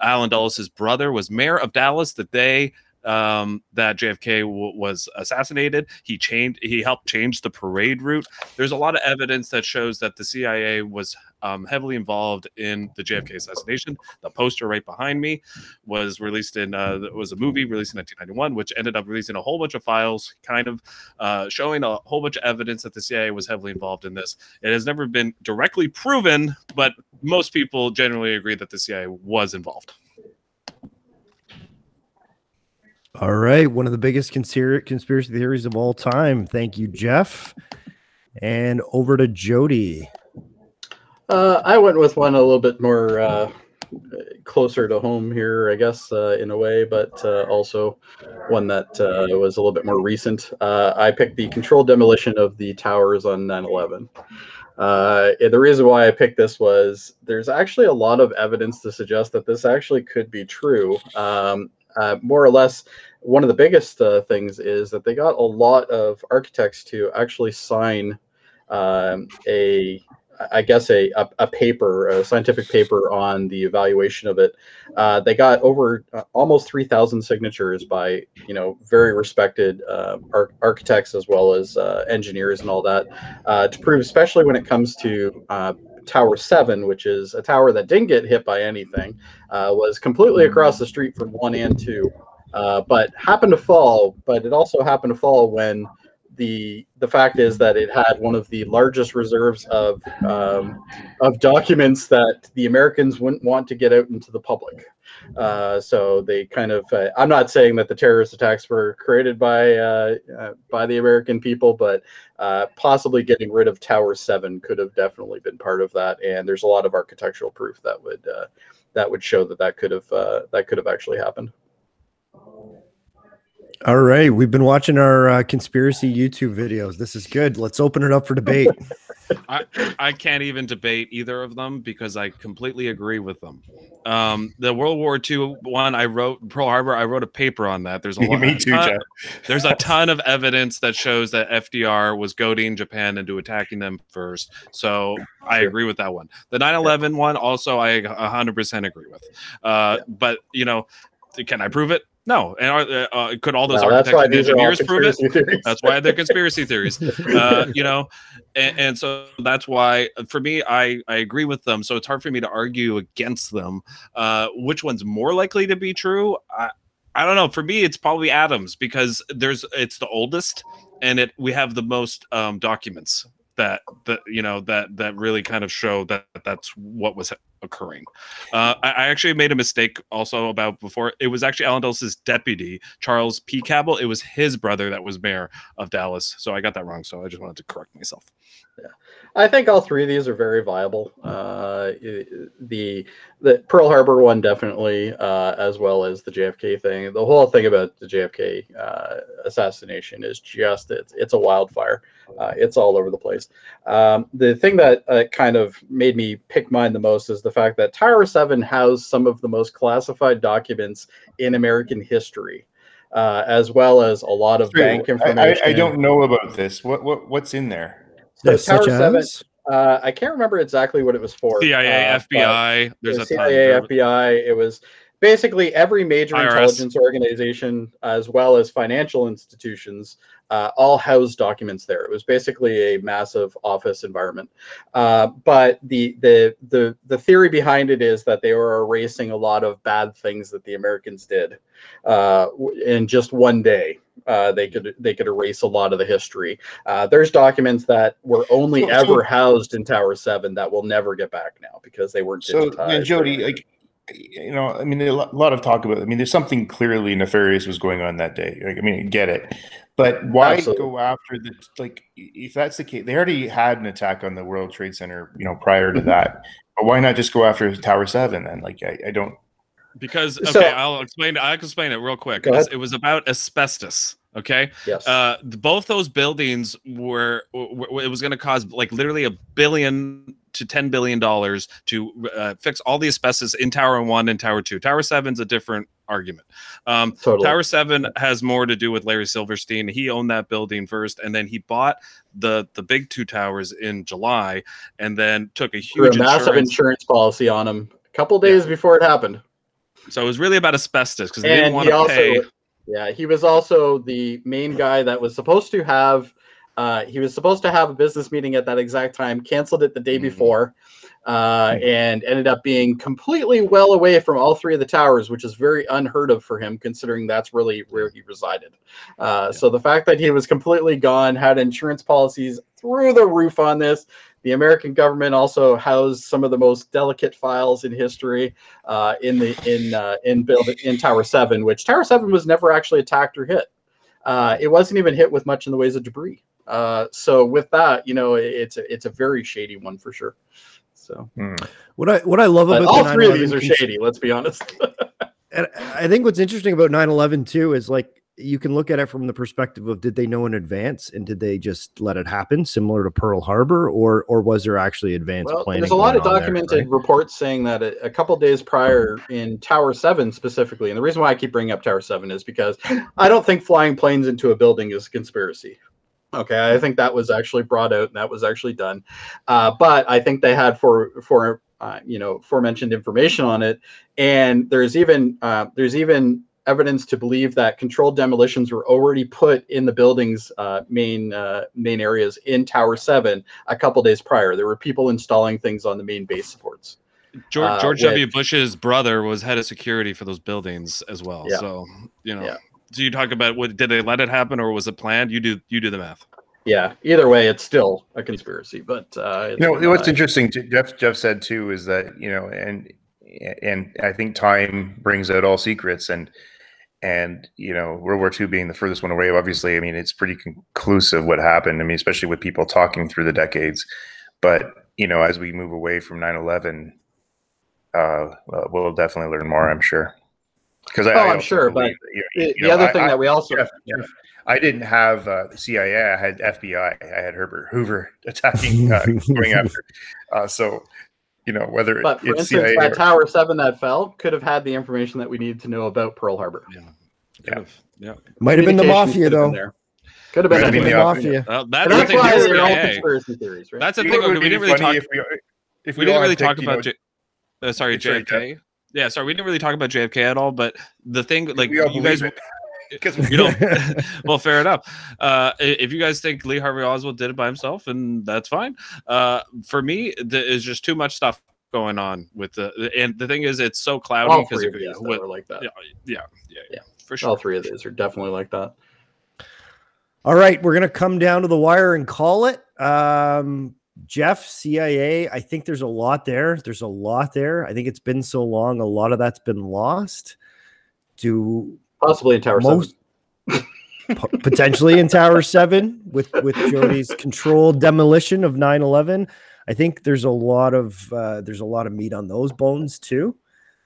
Allen Dulles' brother was mayor of Dallas the day um, that JFK w- was assassinated. He changed. He helped change the parade route. There's a lot of evidence that shows that the CIA was um, heavily involved in the JFK assassination. The poster right behind me was released in uh, was a movie released in 1991, which ended up releasing a whole bunch of files, kind of uh, showing a whole bunch of evidence that the CIA was heavily involved in this. It has never been directly proven, but most people generally agree that the CIA was involved. All right. One of the biggest conspiracy theories of all time. Thank you, Jeff. And over to Jody. Uh, I went with one a little bit more uh, closer to home here, I guess, uh, in a way, but uh, also one that uh, was a little bit more recent. Uh, I picked the controlled demolition of the towers on 9 11. Uh, the reason why I picked this was there's actually a lot of evidence to suggest that this actually could be true. Um, uh, more or less, one of the biggest uh, things is that they got a lot of architects to actually sign um, a I guess a, a, a paper, a scientific paper on the evaluation of it. Uh, they got over uh, almost 3,000 signatures by, you know, very respected uh, ar- architects as well as uh, engineers and all that uh, to prove, especially when it comes to uh, Tower 7, which is a tower that didn't get hit by anything, was completely across the street from 1 and 2, uh, but happened to fall. But it also happened to fall when the the fact is that it had one of the largest reserves of um, of documents that the Americans wouldn't want to get out into the public. Uh, so they kind of uh, I'm not saying that the terrorist attacks were created by uh, uh, by the American people, but uh, possibly getting rid of Tower Seven could have definitely been part of that. And there's a lot of architectural proof that would that would show that that could have that could have actually happened. All right. We've been watching our uh, conspiracy YouTube videos. This is good. Let's open it up for debate. I, I can't even debate either of them because I completely agree with them. Um, the World War II one, I wrote Pearl Harbor. I wrote a paper on that. There's a lot. Me too, ton- There's a ton of evidence that shows that FDR was goading Japan into attacking them first. So I agree with that one. The 9/11 one also I 100% agree with. Uh, But you know, can I prove it? No. And are, uh, could all those that's architects and these are all engineers prove it? theories. That's why they're conspiracy theories. Uh, you know, and, and so that's why for me, I I agree with them. So it's hard for me to argue against them. Uh, which one's more likely to be true? I I don't know. For me, it's probably Adams because there's it's the oldest and it we have the most um, documents that that you know that that really kind of show that that's what was occurring. Uh, I, I actually made a mistake also about before. It was actually Allen Dulles' deputy, Charles P. Cabell. It was his brother that was mayor of Dallas. So I got that wrong. So I just wanted to correct myself. Yeah. I think all three of these are very viable. Uh, the the Pearl Harbor one definitely, uh, as well as the JFK thing. The whole thing about the JFK uh, assassination is just it's it's a wildfire. Uh, it's all over the place. Um, the thing that uh, kind of made me pick mine the most is the fact that Tower Seven housed some of the most classified documents in American history. Uh, as well as a lot of bank information. I, I don't know about this. What what what's in there? So Yeah, Tower such Seven- as Uh, I can't remember exactly what it was for. CIA, uh, FBI. There's the a. CIA, There- FBI. It was basically every major IRS. intelligence organization, as well as financial institutions, uh, all housed documents there. It was basically a massive office environment. Uh, but the the the the theory behind it is that they were erasing a lot of bad things that the Americans did uh, in just one day. Uh, they could they could erase a lot of the history. Uh, there's documents that were only So- so- ever housed in Tower Seven that will never get back now because they weren't So, and Jody, like, you know, I mean, a lot of talk about. I mean, there's something clearly nefarious was going on that day. Like, I mean, get it, but why Absolutely. go after the like? If that's the case, they already had an attack on the World Trade Center, you know, prior to Mhm. that. But why not just go after Tower Seven then? Like, I, I don't. because okay, So- I'll explain. I'll explain it real quick. Go It's- It was about asbestos. Okay, yes. uh, both those buildings were. w- w- It was going to cause like literally a billion to ten billion dollars to uh, fix all the asbestos in Tower One and Tower Two. Tower Seven's a different argument. Um, totally. Tower Seven has more to do with Larry Silverstein. He owned that building first, and then he bought the the big two towers in July, and then took a Threw a huge massive insurance. insurance policy on him a couple days before it happened. So it was really about asbestos because they didn't And want he to also, pay. yeah, he was also the main guy that was supposed to have. Uh, he was supposed to have a business meeting at that exact time, canceled it the day Mhm. before, uh, Mm-hmm. and ended up being completely well away from all three of the towers, which is very unheard of for him, considering that's really where he resided. Uh, So the fact that he was completely gone, had insurance policies through the roof on this. The American government also housed some of the most delicate files in history uh, in the in uh, in build in Tower Seven, which Tower Seven was never actually attacked or hit. Uh, it wasn't even hit with much in the ways of debris. Uh, so with that, you know, it's a, it's a very shady one for sure. So hmm. what I what I love about all three of these are shady. Let's be honest. And I think what's interesting about 9/11 too is like you can look at it from the perspective of did they know in advance and did they just let it happen, similar to Pearl Harbor, or or was there actually advanced well, planning? there's a lot of on there, documented right? reports saying that a, a couple days prior in Tower Seven specifically, and the reason why I keep bringing up Tower Seven is because I don't think flying planes into a building is a conspiracy. Okay, I think that was actually brought out and that was actually done, uh, but I think they had for for uh, you know aforementioned information on it, and there's even uh, there's even evidence to believe that controlled demolitions were already put in the building's uh, main uh, main areas in Tower Seven a couple days prior. There were people installing things on the main base supports. George, uh, George with- W. Bush's brother was head of security for those buildings as well. Yeah. So you know, Yeah. So you talk about what did they let it happen or was it planned? You do you do the math. Yeah, either way, it's still a conspiracy. But uh, You know been, what's uh, interesting? Too, Jeff Jeff said too is that you know, and and I think time brings out all secrets, and and you know, World War II being the furthest one away. Obviously, I mean, it's pretty conclusive what happened. I mean, especially with people talking through the decades. But you know, as we move away from 9/11, uh, well, we'll definitely learn more. I'm sure. Because I, Oh, I I'm sure, but that, you- The, you the know, other I- thing I- that we also Jeff, yeah. I didn't have uh, the CIA. I had FBI. I had Herbert Hoover attacking, uh, going after. Uh, so, you know, whether But for it's instance, CIA that or, Tower Seven that fell could have had the information that we needed to know about Pearl Harbor. Yeah. Yeah. Could've- yeah. Might have been the mafia could have been though. there. Could have been Might have been been the the mafia. Well, that's the that's thing. why with they're all CIA. conspiracy theories, right? That's the thing. what would okay, we didn't really talk. if we, if we didn't really talk picked, you know, about. J- uh, sorry, Sorry, JFK. Yeah, sorry, we didn't really talk about JFK at all. But the thing, like we all you guys, believe it. 'Cause you know, well, fair enough. Uh, if you guys think Lee Harvey Oswald did it by himself, and that's fine. Uh, for me, there is just too much stuff going on with the, and the thing is, it's so cloudy All because three it, of these with, are like that. yeah, yeah, yeah, Yeah. for sure. All three of these are definitely like that. All right, we're gonna come down to the wire and call it. Um, Jeff, CIA. I think there's a lot there. There's a lot there. I think it's been so long. A lot of that's been lost. Do Possibly in Tower most po- potentially in Tower Seven with with Jody's controlled demolition of 9/11. I think there's a lot of uh, there's a lot of meat on those bones too.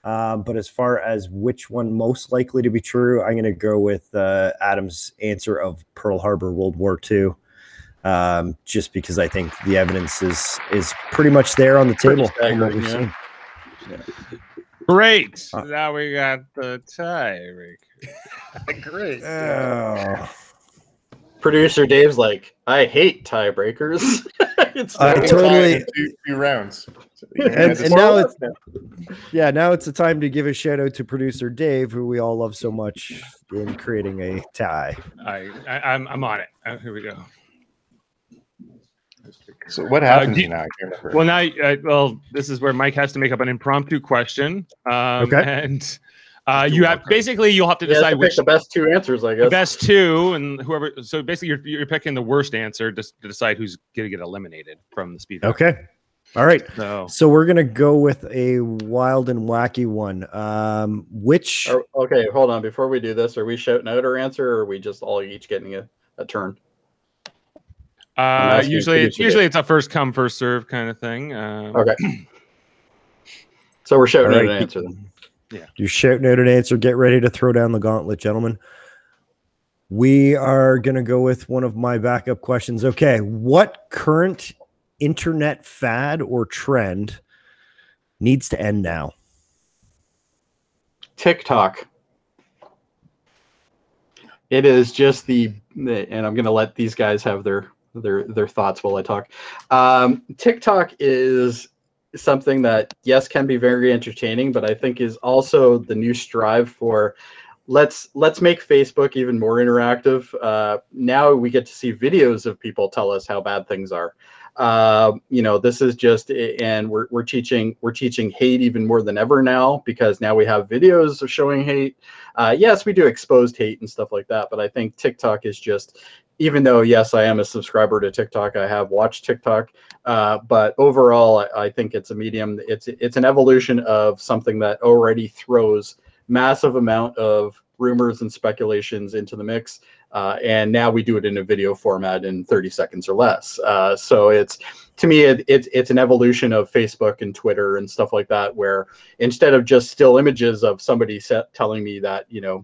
Um, but as far as which one most likely to be true, I'm going to go with uh, Adam's answer of Pearl Harbor, World War II, um, just because I think the evidence is is pretty much there on the table. from what staggering, we've yeah. Great. Uh, now we got the tiebreaker. Great. Oh. Producer Dave's like, I hate tiebreakers. it's I totally- tied. two, two rounds. So, And, yeah, and now it's yeah, now it's the time to give a shout out to producer Dave, who we all love so much in creating a tie. I, I I'm I'm on it. Uh, here we go. So what happens do you- now? I can't. Well, now, uh, well, this is where Mike has to make up an impromptu question. Um, Okay. And uh, you have basically you'll have to He has to decide which the best two answers, I the guess. best two, and whoever. So basically, you're you're picking the worst answer just to decide who's going to get eliminated from the speed. round. Okay. All right. So So we're gonna go with a wild and wacky one. Um, which Are- okay, hold on. Before we do this, are we shouting out our answer, or are we just all each getting a, a turn? Uh, usually, producer usually it's a first come first serve kind of thing. Um, Okay. So we're shouting All out an answer then. you're shouting out an answer, get ready to throw down the gauntlet, gentlemen. We are gonna go with one of my backup questions. Okay, what current internet fad or trend needs to end now? TikTok. It is just the, the- and I'm going to let these guys have their their their thoughts while I talk. Um, TikTok is something that yes can be very entertaining, but I think is also the new strive for let's let's make Facebook even more interactive. Uh, now we get to see videos of people tell us how bad things are. Uh, you know, this is just, and we're, we're teaching we're teaching hate even more than ever now because now we have videos of showing hate. Uh, yes, we do exposed hate and stuff like that, but I think TikTok is just, even though yes, I am a subscriber to TikTok, I have watched TikTok, uh, but overall, I, I think it's a medium. It's it's an evolution of something that already throws massive amount of rumors and speculations into the mix. Uh, and now we do it in a video format in 30 seconds or less. Uh, so it's to me, it, it's it's an evolution of Facebook and Twitter and stuff like that, where instead of just still images of somebody set, telling me that you know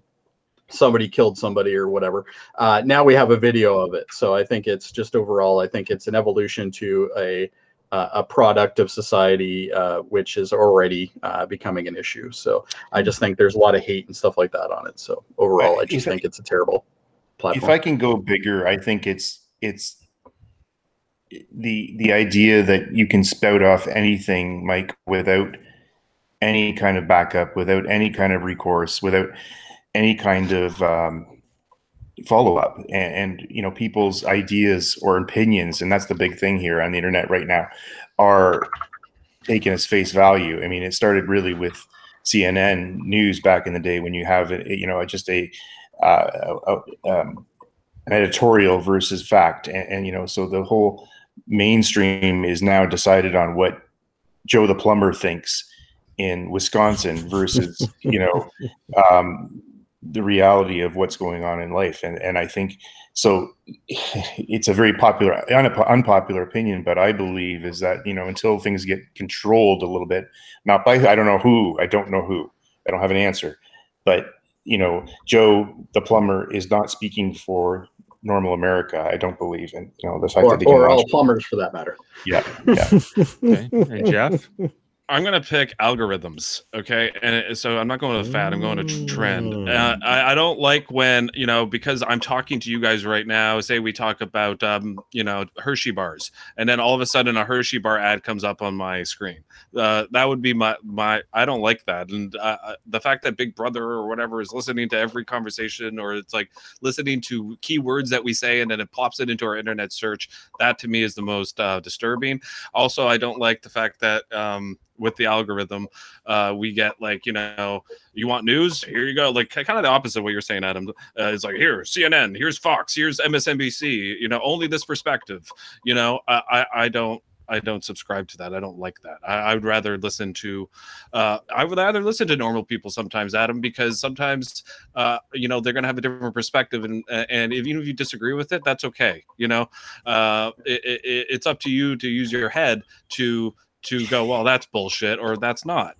somebody killed somebody or whatever, uh, now we have a video of it. So I think it's just overall, I think it's an evolution to a uh, a product of society, uh, which is already uh, becoming an issue. So I just think there's a lot of hate and stuff like that on it. So overall, I just If I- think it's a terrible platform. if I can go bigger, I think it's it's the the idea that you can spout off anything, Mike, without any kind of backup, without any kind of recourse, without any kind of um, follow up, and, and you know people's ideas or opinions, and that's the big thing here on the internet right now, are taken as face value. I mean, it started really with CNN news back in the day when you have you know, just a uh, a- um, an editorial versus fact, and, and you know, so the whole mainstream is now decided on what Joe the plumber thinks in Wisconsin versus you know um, the reality of what's going on in life, and and I think so. It's a very popular, un- unpopular opinion, but I believe is that you know until things get controlled a little bit, not by I don't know who, I don't know who, I don't have an answer, but you know, Joe the plumber is not speaking for normal America. I don't believe, and you know the fact or, that they can or all launch- plumbers for that matter. yeah, yeah. okay. And Jeff, I'm gonna pick algorithms, okay? And so I'm not going to the fad. I'm going to trend. Uh, I, I don't like when you know because I'm talking to you guys right now. Say we talk about um, you know Hershey bars, and then all of a sudden a Hershey bar ad comes up on my screen. Uh, that would be my my. I don't like that, and uh, uh, the fact that Big Brother or whatever is listening to every conversation, or it's like listening to keywords that we say, and then it pops it into our internet search. That to me is the most uh, disturbing. Also, I don't like the fact that um, with the algorithm uh, we get like you know you want news here you go like kind of the opposite of what you're saying adam uh, it's like here cnn here's fox here's msnbc you know only this perspective you know i i, I don't I don't subscribe to that. I don't like that. I, I would rather listen to, uh, I would rather listen to normal people sometimes, Adam, because sometimes, uh, you know, they're going to have a different perspective, and and if, even if you disagree with it, that's okay. You know, uh, it, it, it's up to you to use your head to to go, well, that's bullshit, or that's not.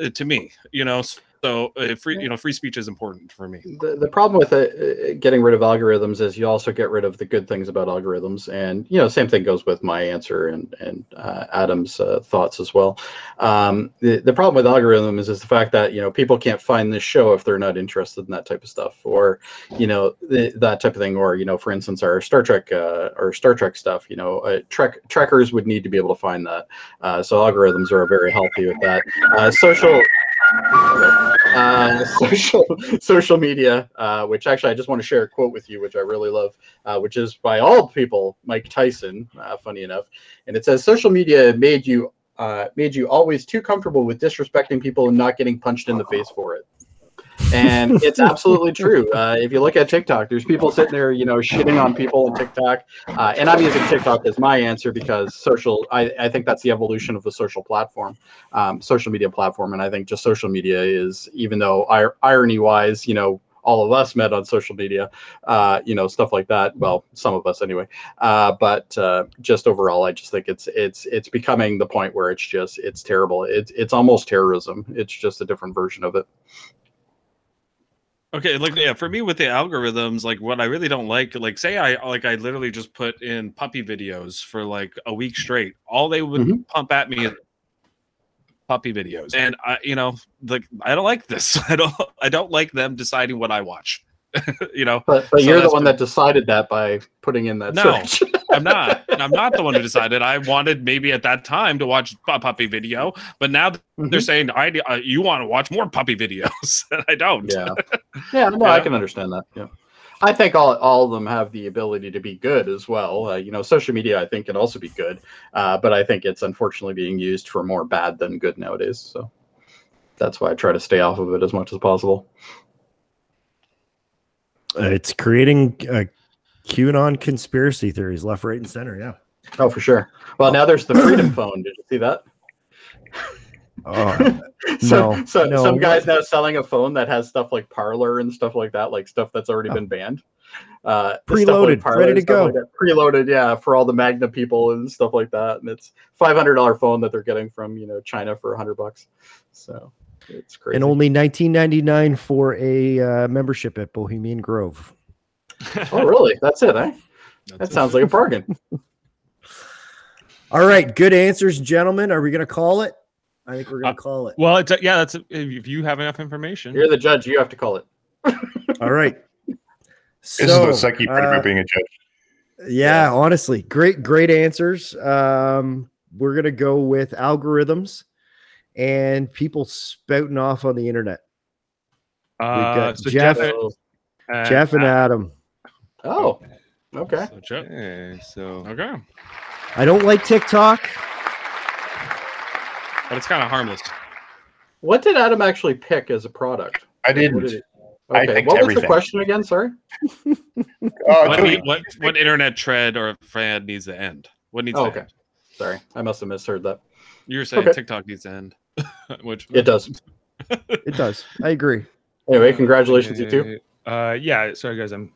Uh, to me, you know, uh, free, you know, free speech is important for me. The, the problem with it, uh, getting rid of algorithms is you also get rid of the good things about algorithms, and you know, same thing goes with my answer and and uh, Adam's uh, thoughts as well. Um, the the problem with algorithms is the fact that you know people can't find this show if they're not interested in that type of stuff, or you know the, that type of thing, or you know, for instance, our Star Trek uh, or Star Trek stuff. You know, uh, Trek trekkers would need to be able to find that. Uh, so algorithms are very healthy with that. Uh, social uh, social social media, uh, which actually I just want to share a quote with you, which I really love, uh, which is by all people, Mike Tyson. Uh, funny enough, and it says social media made you uh, made you always too comfortable with disrespecting people and not getting punched in the face for it and it's absolutely true. Uh, if you look at TikTok, there's people sitting there, you know, shitting on people on TikTok, uh, and I'm using TikTok as my answer because social. I, I think that's the evolution of the social platform, um, social media platform, and I think just social media is, even though ir- irony-wise, you know, all of us met on social media, uh, you know, stuff like that. Well, some of us anyway. Uh, but uh, just overall, I just think it's it's it's becoming the point where it's just it's terrible. It's it's almost terrorism. It's just a different version of it. Okay, like yeah, for me with the algorithms, like what I really don't like, like say I like I literally just put in puppy videos for like a week straight. All they would Mhm. pump at me is puppy videos, and I, you know, like I don't like this. I don't, I don't like them deciding what I watch. you know, But but So you're the one that decided that by putting in that No. search. I'm not. I'm not the one who decided. I wanted maybe at that time to watch a puppy video, but now they're Mhm. saying I uh, you want to watch more puppy videos, and I don't. Yeah, yeah, no, I can understand that. Yeah, I think all all of them have the ability to be good as well. Uh, you know, social media I think can also be good, uh, but I think it's unfortunately being used for more bad than good nowadays. So that's why I try to stay off of it as much as possible. Uh, it's creating uh, QAnon conspiracy theories left, right, and center. Yeah. Oh, for sure. Well, now there's the Freedom Phone. Did you see that? Oh, so, No, so no, some guys now selling a phone that has stuff like Parler and stuff like that, like stuff that's already Oh. been banned. Uh, Preloaded, Parler ready to go. like. Preloaded, yeah, for all the MAGA people and stuff like that. And it's five hundred dollar phone that they're getting from you know China for a hundred bucks. So it's crazy. and only 19.99 for a uh, membership at Bohemian Grove. oh, really? That's it, eh? That That's sounds like a bargain. All right, good answers, gentlemen. Are we going to call it? I think we're going Uh, to call it. Well, it's, yeah, that's if you have enough information. You're the judge. You have to call it. All right. This is what sucky part uh, about being a judge. Yeah, honestly, great, great answers. Um, we're gonna go with algorithms and people spouting off on the internet. Uh, got so Jeff- Jeff, uh, Jeff and Adam. Oh, okay. So, Jeff- Okay, so okay, I don't like TikTok. but it's kind of harmless. What did Adam actually pick as a product? I didn't. did he- I Okay, picked what was everything. the question again? Sorry. Oh, What, Jody, need, what what internet tread or fad needs to end? What needs Oh, to okay. end? Sorry, I must have misheard that. You were saying Okay. TikTok needs to end, which It does. It does. I agree. Anyway, congratulations, you two. Uh, yeah, sorry guys, I'm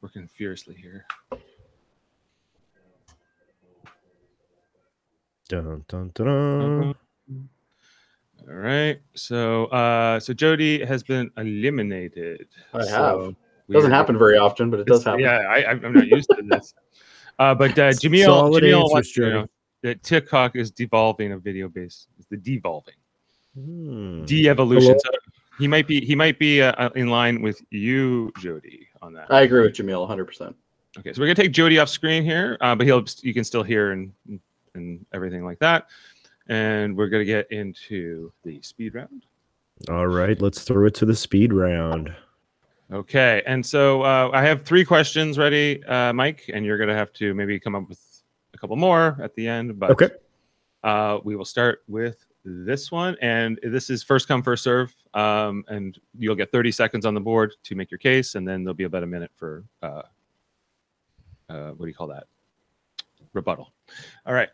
working furiously here. Dun, dun, dun, dun. All right, so uh, so Jody has been eliminated. I So have. we Doesn't happen very often, but it does happen. Yeah, I, I'm not used to this. Uh, but uh, Jamil, Solid Jamil answers, wants to Jody. know that TikTok is devolving a video base. It's the devolving, Hmm. de-evolution. So he might be he might be uh, in line with you, Jody, on that. I agree with Jamil 100%. Okay, so we're gonna take Jody off screen here, uh, but he'll you can still hear and and everything like that. And we're gonna get into the speed round. All right, let's throw it to the speed round. Okay, and so uh, I have three questions ready, uh, Mike, and you're gonna have to maybe come up with a couple more at the end. But Okay. uh, we will start with this one, and this is first come first serve. Um, and you'll get 30 seconds on the board to make your case, and then there'll be about a minute for uh, uh, what do you call that? Rebuttal. All right.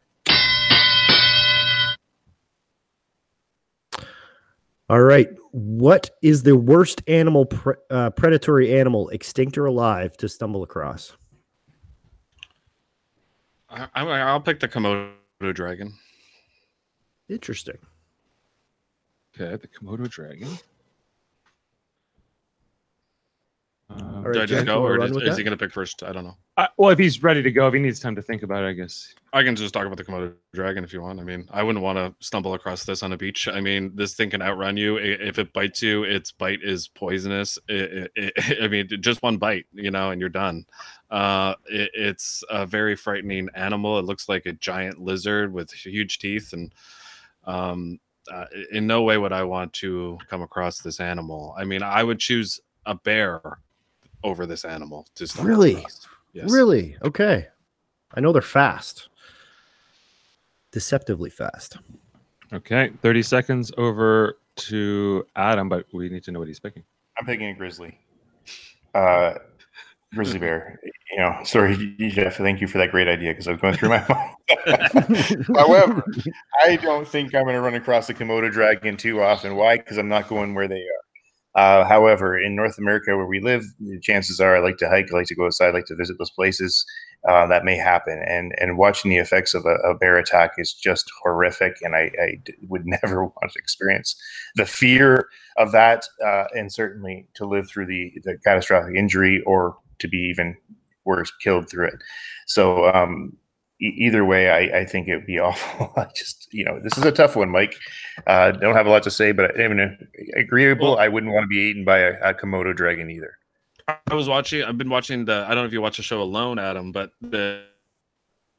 All right. What is the worst animal, pre- uh, predatory animal, extinct or alive, to stumble across? I, I, I'll pick the Komodo dragon. Interesting. Okay, the Komodo dragon. Um, All Do I just Jack, go, or run is, is he going to pick first? I don't know. I- well, if he's ready to go, if he needs time to think about it, I guess. I can just talk about the Komodo dragon if you want. I mean, I wouldn't want to stumble across this on a beach. I mean, this thing can outrun you. If it bites you, its bite is poisonous. It, it, it- I mean, just one bite, you know, and you're done. Uh, it, it's a very frightening animal. It looks like a giant lizard with huge teeth, and um, uh, in no way would I want to come across this animal. I mean, I would choose a bear over this animal to stumble Really? Yes. Really? Okay. I know they're fast. Deceptively fast. Okay, 30 seconds over to Adam, but we need to know what he's picking. I'm picking a grizzly. Uh, grizzly bear. You know, sorry, Jeff. Thank you for that great idea because I was going through my mind. However, I don't think I'm going to run across the Komodo dragon too often. Why? Because I'm not going where they are. Uh, however, in North America, where we live, chances are I like to hike, I like to go outside, I like to visit those places. Uh, that may happen, and and watching the effects of a, a bear attack is just horrific, and I, would never want to experience the fear of that, uh, and certainly to live through the the catastrophic injury or to be even worse, killed through it. So um, e- either way, I, I think it would be awful. I just, you know, this is a tough one, Mike. Uh, don't have a lot to say, but I mean, agreeable. Well- I wouldn't want to be eaten by a, a Komodo dragon either. I was watching. I've been watching the. I don't know if you watch the show Alone, Adam, but the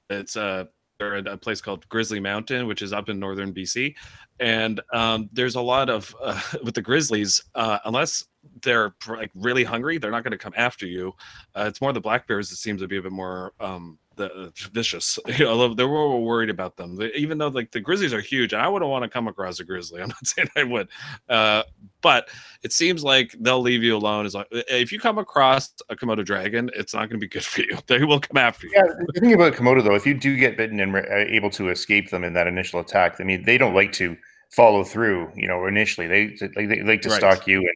it's uh, they're a place called Grizzly Mountain, which is up in northern BC, and um, there's a lot of uh, with the grizzlies. Uh, unless they're like really hungry, they're not going to come after you. Uh, it's more the black bears that seems to be a bit more um, the vicious. You know, they're more worried about them. They- even though like the grizzlies are huge, and I wouldn't want to come across a grizzly. I'm not saying I would, uh, but it seems like they'll leave you alone. As long, if you come across a Komodo dragon, it's not going to be good for you. They will come after you. Yeah, the thing about Komodo though, if you do get bitten and are able to escape them in that initial attack, I mean, they don't like to follow through. You know, initially they like they like to Right. stalk you and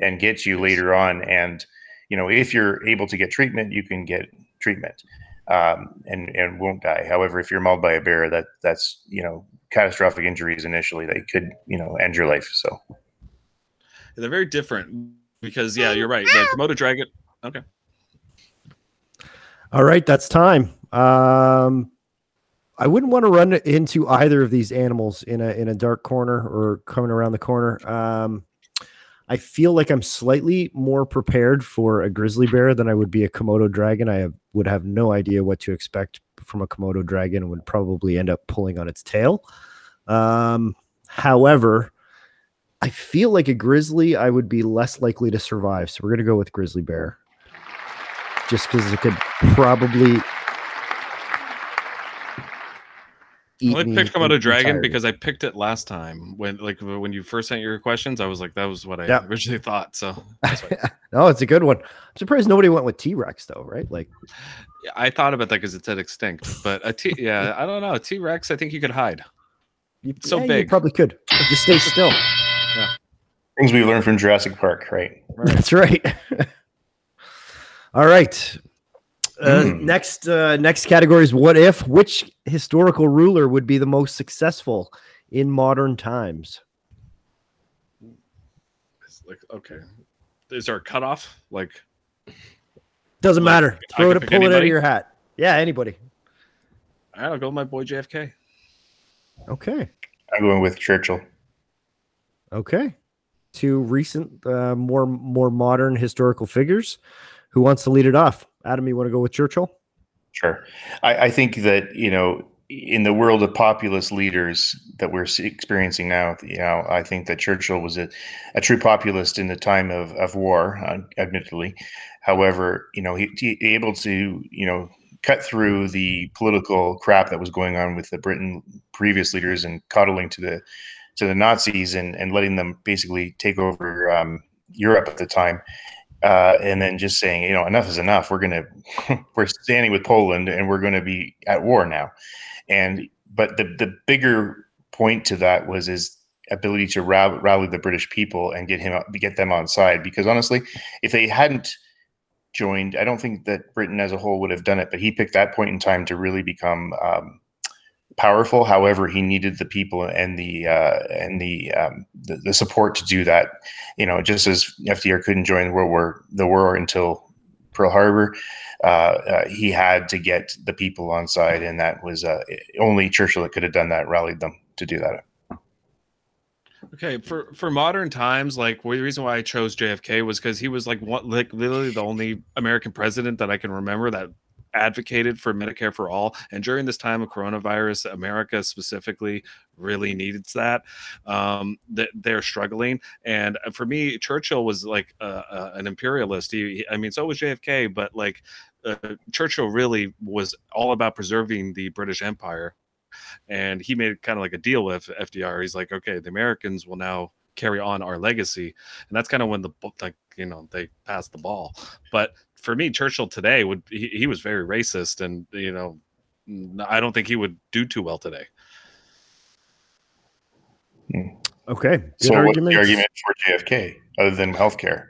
and get you later on. And you know, if you're able to get treatment, you can get treatment um, and and won't die. However, if you're mauled by a bear, that that's you know catastrophic injuries initially. They could you know end your life. So They're very different because yeah, you're right. The Komodo dragon. Okay. All right, that's time. Um, I wouldn't want to run into either of these animals in a in a dark corner or coming around the corner. Um, I feel like I'm slightly more prepared for a grizzly bear than I would be a Komodo dragon. I have, would have no idea what to expect from a Komodo dragon and would probably end up pulling on its tail. Um, however, I feel like a grizzly I would be less likely to survive. So we're gonna go with grizzly bear, just because it could probably. eat I me picked Komodo en- dragon entirely. because I picked it last time when like when you first sent your questions. I was like, that was what I Yeah. originally thought. So that's no, it's a good one. I'm surprised nobody went with T Rex though, right? Like, Yeah, I thought about that because it said extinct, but a T. Yeah, I don't know. T Rex. I think you could hide. you, So yeah, you big. probably could just stay still. things we learned from Jurassic Park, right? That's right. All right. Uh, Hmm. Next, uh, next category is what if? Which historical ruler would be the most successful in modern times? It's like okay, is there a cutoff? Like Doesn't Like, matter. I Throw it, pick pull it out of your hat. Yeah, anybody. I don't go with my boy JFK. Okay. I'm going with Churchill. Okay. Two recent, uh, more more modern historical figures. Who wants to lead it off? Adam, you want to go with Churchill? Sure. I, I think that, you know, in the world of populist leaders that we're experiencing now, you know, I think that Churchill was a, a true populist in the time of, of war, uh, admittedly. However, you know, he, he able to, you know, cut through the political crap that was going on with the Britain previous leaders and coddling to the to the Nazis and, and letting them basically take over um, Europe at the time. Uh, and then just saying, you know, enough is enough. We're gonna, we're standing with Poland, and we're going to be at war now. And but the the bigger point to that was his ability to rally, rally the British people and get him get them on side. Because honestly, if they hadn't joined, I don't think that Britain as a whole would have done it. But he picked that point in time to really become um, powerful. However, he needed the people and the uh, and the, um, the, the support to do that. You know, just as FDR couldn't join World War the war until Pearl Harbor, uh, uh, he had to get the people on side, and that was uh, only Churchill that could have done that, rallied them to do that. Okay, for for modern times, like well, the reason why I chose JFK was because he was like what like literally the only American president that I can remember that advocated for Medicare for all. And during this time of coronavirus, America specifically really needs that. Um, that they're struggling. And uh, for me, Churchill was like an imperialist. He, he, I mean, so was JFK, but like uh, Churchill really was all about preserving the British Empire. And he made kind of like a deal with FDR. He's like, okay, the Americans will now carry on our legacy, and that's kind of when the like you know they passed the ball. But for me, Churchill today would he, he was very racist, and you know, I don't think he would do too well today. Hmm. Okay. Good so argument. what's the argument for JFK other than healthcare?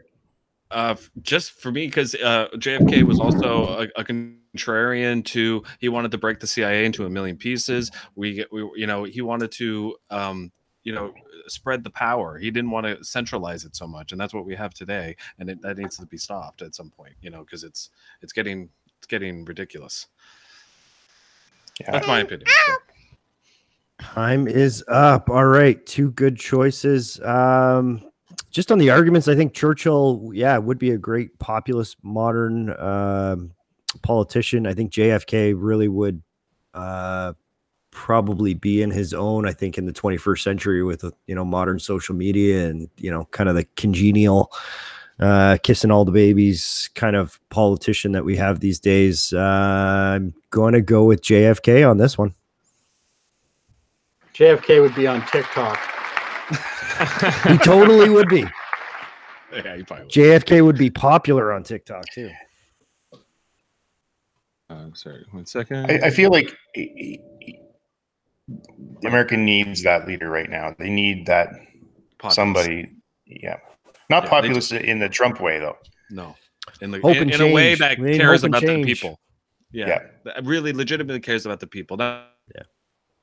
Uh, just for me, because uh, JFK was also a, a, contrarian to he wanted to break the CIA into a million pieces. We, we you know, he wanted to um, you know spread the power. He didn't want to centralize it so much and that's what we have today and it, that needs to be stopped at some point you know because it's it's getting it's getting ridiculous. Yeah. that's my opinion time is up. All right two good choices. Um just on the arguments i think churchill yeah would be a great populist modern um politician. I think jfk really would uh probably be in his own i think in the 21st century with you know modern social media and you know kind of the congenial uh kissing all the babies kind of politician that we have these days. Uh, i'm going to go with jfk on this one. Jfk would be on tiktok. He totally would be. Yeah, he probably would. jfk would be popular on tiktok too. Uh, sorry, one second. I, I feel like America needs that leader right now. They need that populist. somebody. Yeah, not yeah, populist in the Trump way though. No, in the in, in a way that cares about the people. Yeah, yeah, really legitimately cares about the people. That, yeah,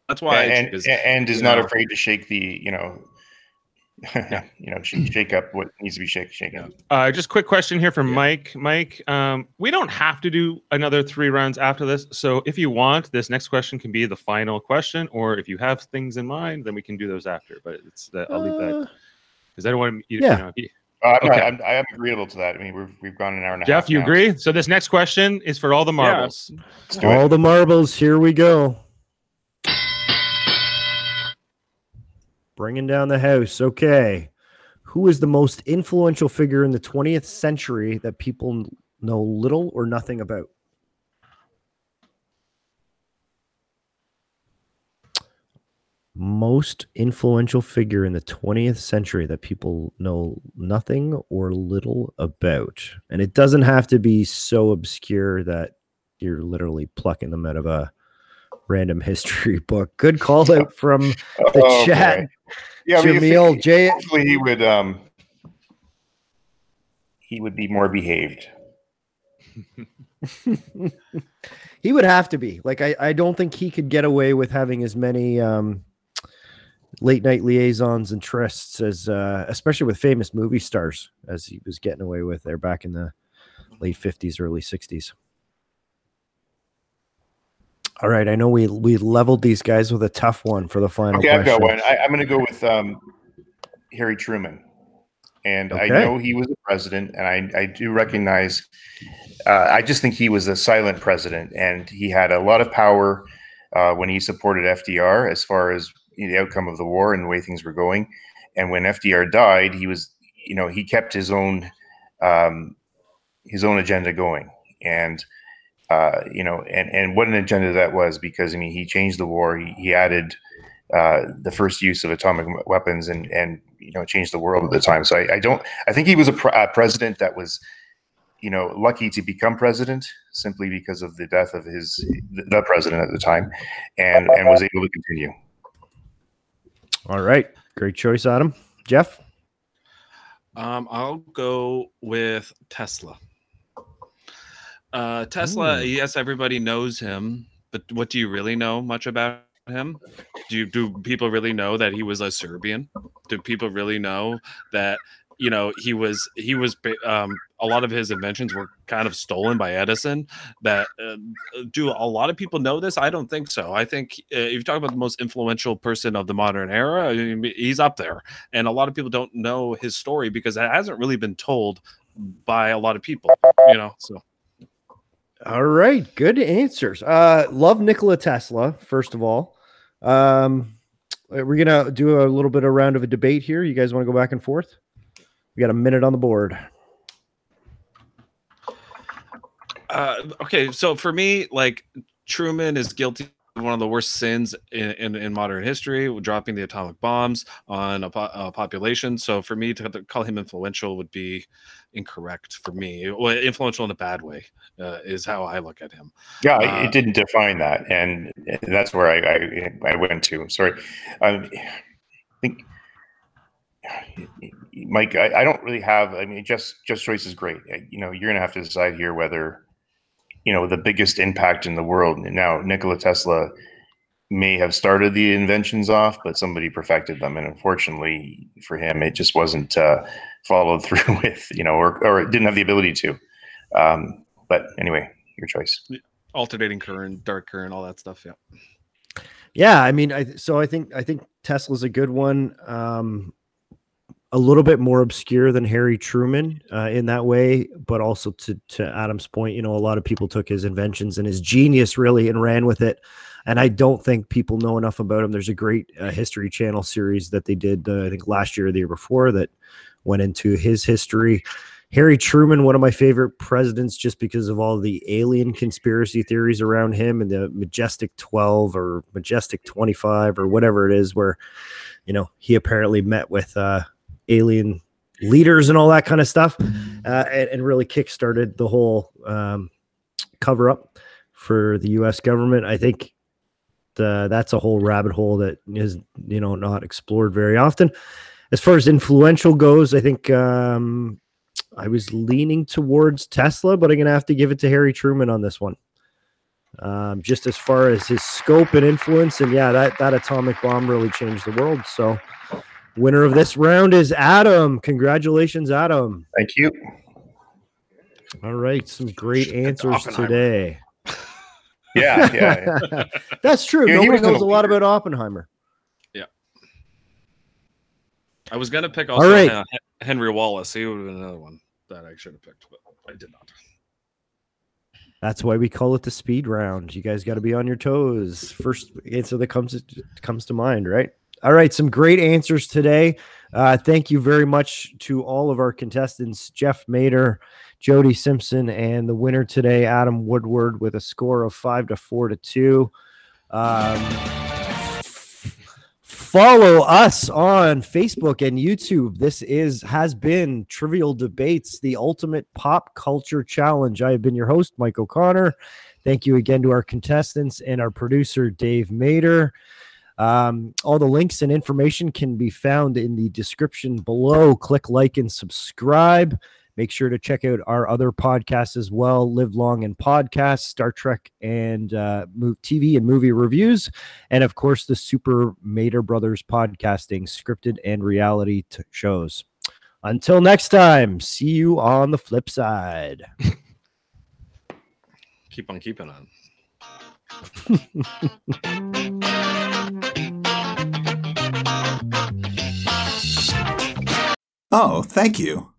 that's why. And and, and is not know, afraid to shake the you know yeah. you know, shake up what needs to be shaken. shaken Uh, just quick question here from yeah. Mike. Mike, um, we don't have to do another three rounds after this. So if you want, this next question can be the final question, or if you have things in mind, then we can do those after. But it's that I'll leave that because I don't want to. You, yeah. You know, he, uh, I'm, okay. I'm, I'm, agreeable to that. I mean, we've we've gone an hour and a Jeff, half. Jeff, you now. agree? So this next question is for all the marbles. Yeah. All the marbles. Here we go. Bringing down the house. Okay. Who is the most influential figure in the 20th century that people know little or nothing about? Most influential figure in the 20th century that people know nothing or little about. And it doesn't have to be so obscure that you're literally plucking them out of a random history book. Good call out from the oh, chat. Yeah, Jamil he, J. Hopefully, he would um he would be more behaved. he would have to be. Like I, I don't think he could get away with having as many um late night liaisons and trysts as uh especially with famous movie stars as he was getting away with there back in the late 50s, early 60s. All right, I know we we leveled these guys with a tough one for the final. Okay, question. I've got one. I, am going to go with um, Harry Truman, and okay. I know he was a president, and I I do recognize. Uh, I just think he was a silent president, and he had a lot of power uh, when he supported FDR as far as you know, the outcome of the war and the way things were going. And when FDR died, he was, you know, he kept his own um, his own agenda going, and uh, you know, and and what an agenda that was because I mean he changed the war. He, he added uh, the first use of atomic weapons and and you know changed the world at the time. So I, I don't. I think he was a, pr- a president that was you know lucky to become president simply because of the death of his the president at the time, and and was able to continue. All right, great choice, Adam. Jeff. Um, I'll go with Tesla. Uh, Tesla, Ooh. yes, everybody knows him, but what do you really know much about him? Do you, do people really know that he was a Serbian? Do people really know that you know he was he was um, a lot of his inventions were kind of stolen by Edison? That uh, do a lot of people know this? I don't think so. I think uh, if you talk about the most influential person of the modern era, he's up there, and a lot of people don't know his story because it hasn't really been told by a lot of people. You know, so. All right, good answers. Uh, love Nikola Tesla. First of all, um, we're gonna do a little bit of round of a debate here. You guys want to go back and forth? We got a minute on the board. Uh, okay, so for me, like Truman is guilty of one of the worst sins in, in, in modern history, dropping the atomic bombs on a, po- a population. So for me to, to call him influential would be incorrect for me. Well, influential in a bad way uh, is how I look at him. Yeah, Uh, it didn't define that, and that's where I I, I went to. Sorry, um, I think Mike. I, I don't really have. I mean, just just choice is great. You know, you're gonna have to decide here whether you know the biggest impact in the world. Now, Nikola Tesla may have started the inventions off, but somebody perfected them, and unfortunately for him, it just wasn't uh, followed through with. You know, or or didn't have the ability to. Um, but anyway, your choice. Alternating current, dark current, all that stuff. Yeah. Yeah, I mean, I so I think I think Tesla's a good one. Um, a little bit more obscure than Harry Truman uh, in that way, but also to to Adam's point, you know, a lot of people took his inventions and his genius really and ran with it. And I don't think people know enough about him. There's a great uh, History Channel series that they did, uh, I think last year or the year before, that went into his history. Harry Truman, one of my favorite presidents, just because of all the alien conspiracy theories around him and the Majestic 12 or Majestic 25 or whatever it is, where, you know, he apparently met with uh, alien leaders and all that kind of stuff uh, and, and really kickstarted the whole um, cover up for the US government. I think the, that's a whole rabbit hole that is, you know, not explored very often. As far as influential goes, I think um, I was leaning towards Tesla, but I'm going to have to give it to Harry Truman on this one. Um, just as far as his scope and influence, and yeah, that that atomic bomb really changed the world. So, winner of this round is Adam. Congratulations, Adam. Thank you. All right, some great answers today. Yeah, yeah. That's true. Yeah, Nobody knows a a lot about Oppenheimer. I was gonna pick also right. Hen- Henry Wallace. He would have been another one that I should have picked, but I did not. That's why we call it the speed round. You guys got to be on your toes. First answer that comes comes to mind, right? All right, some great answers today. Uh, thank you very much to all of our contestants, Jeff Mater, Jody Simpson, and the winner today, Adam Woodward, with a score of five to four to two. Um, follow us on Facebook and YouTube. This is has been Trivial Debates, the ultimate pop culture challenge. I have been your host, Mike O'Connor. Thank you again to our contestants and our producer, Dave Mater. Um, all the links and information can be found in the description below. Click like and subscribe. Make sure to check out our other podcasts as well Live Long and Podcast, Star Trek and uh, TV and movie reviews. And of course, the Super Mater Brothers podcasting, scripted and reality t- shows. Until next time, see you on the flip side. Keep on keeping on. Oh, thank you.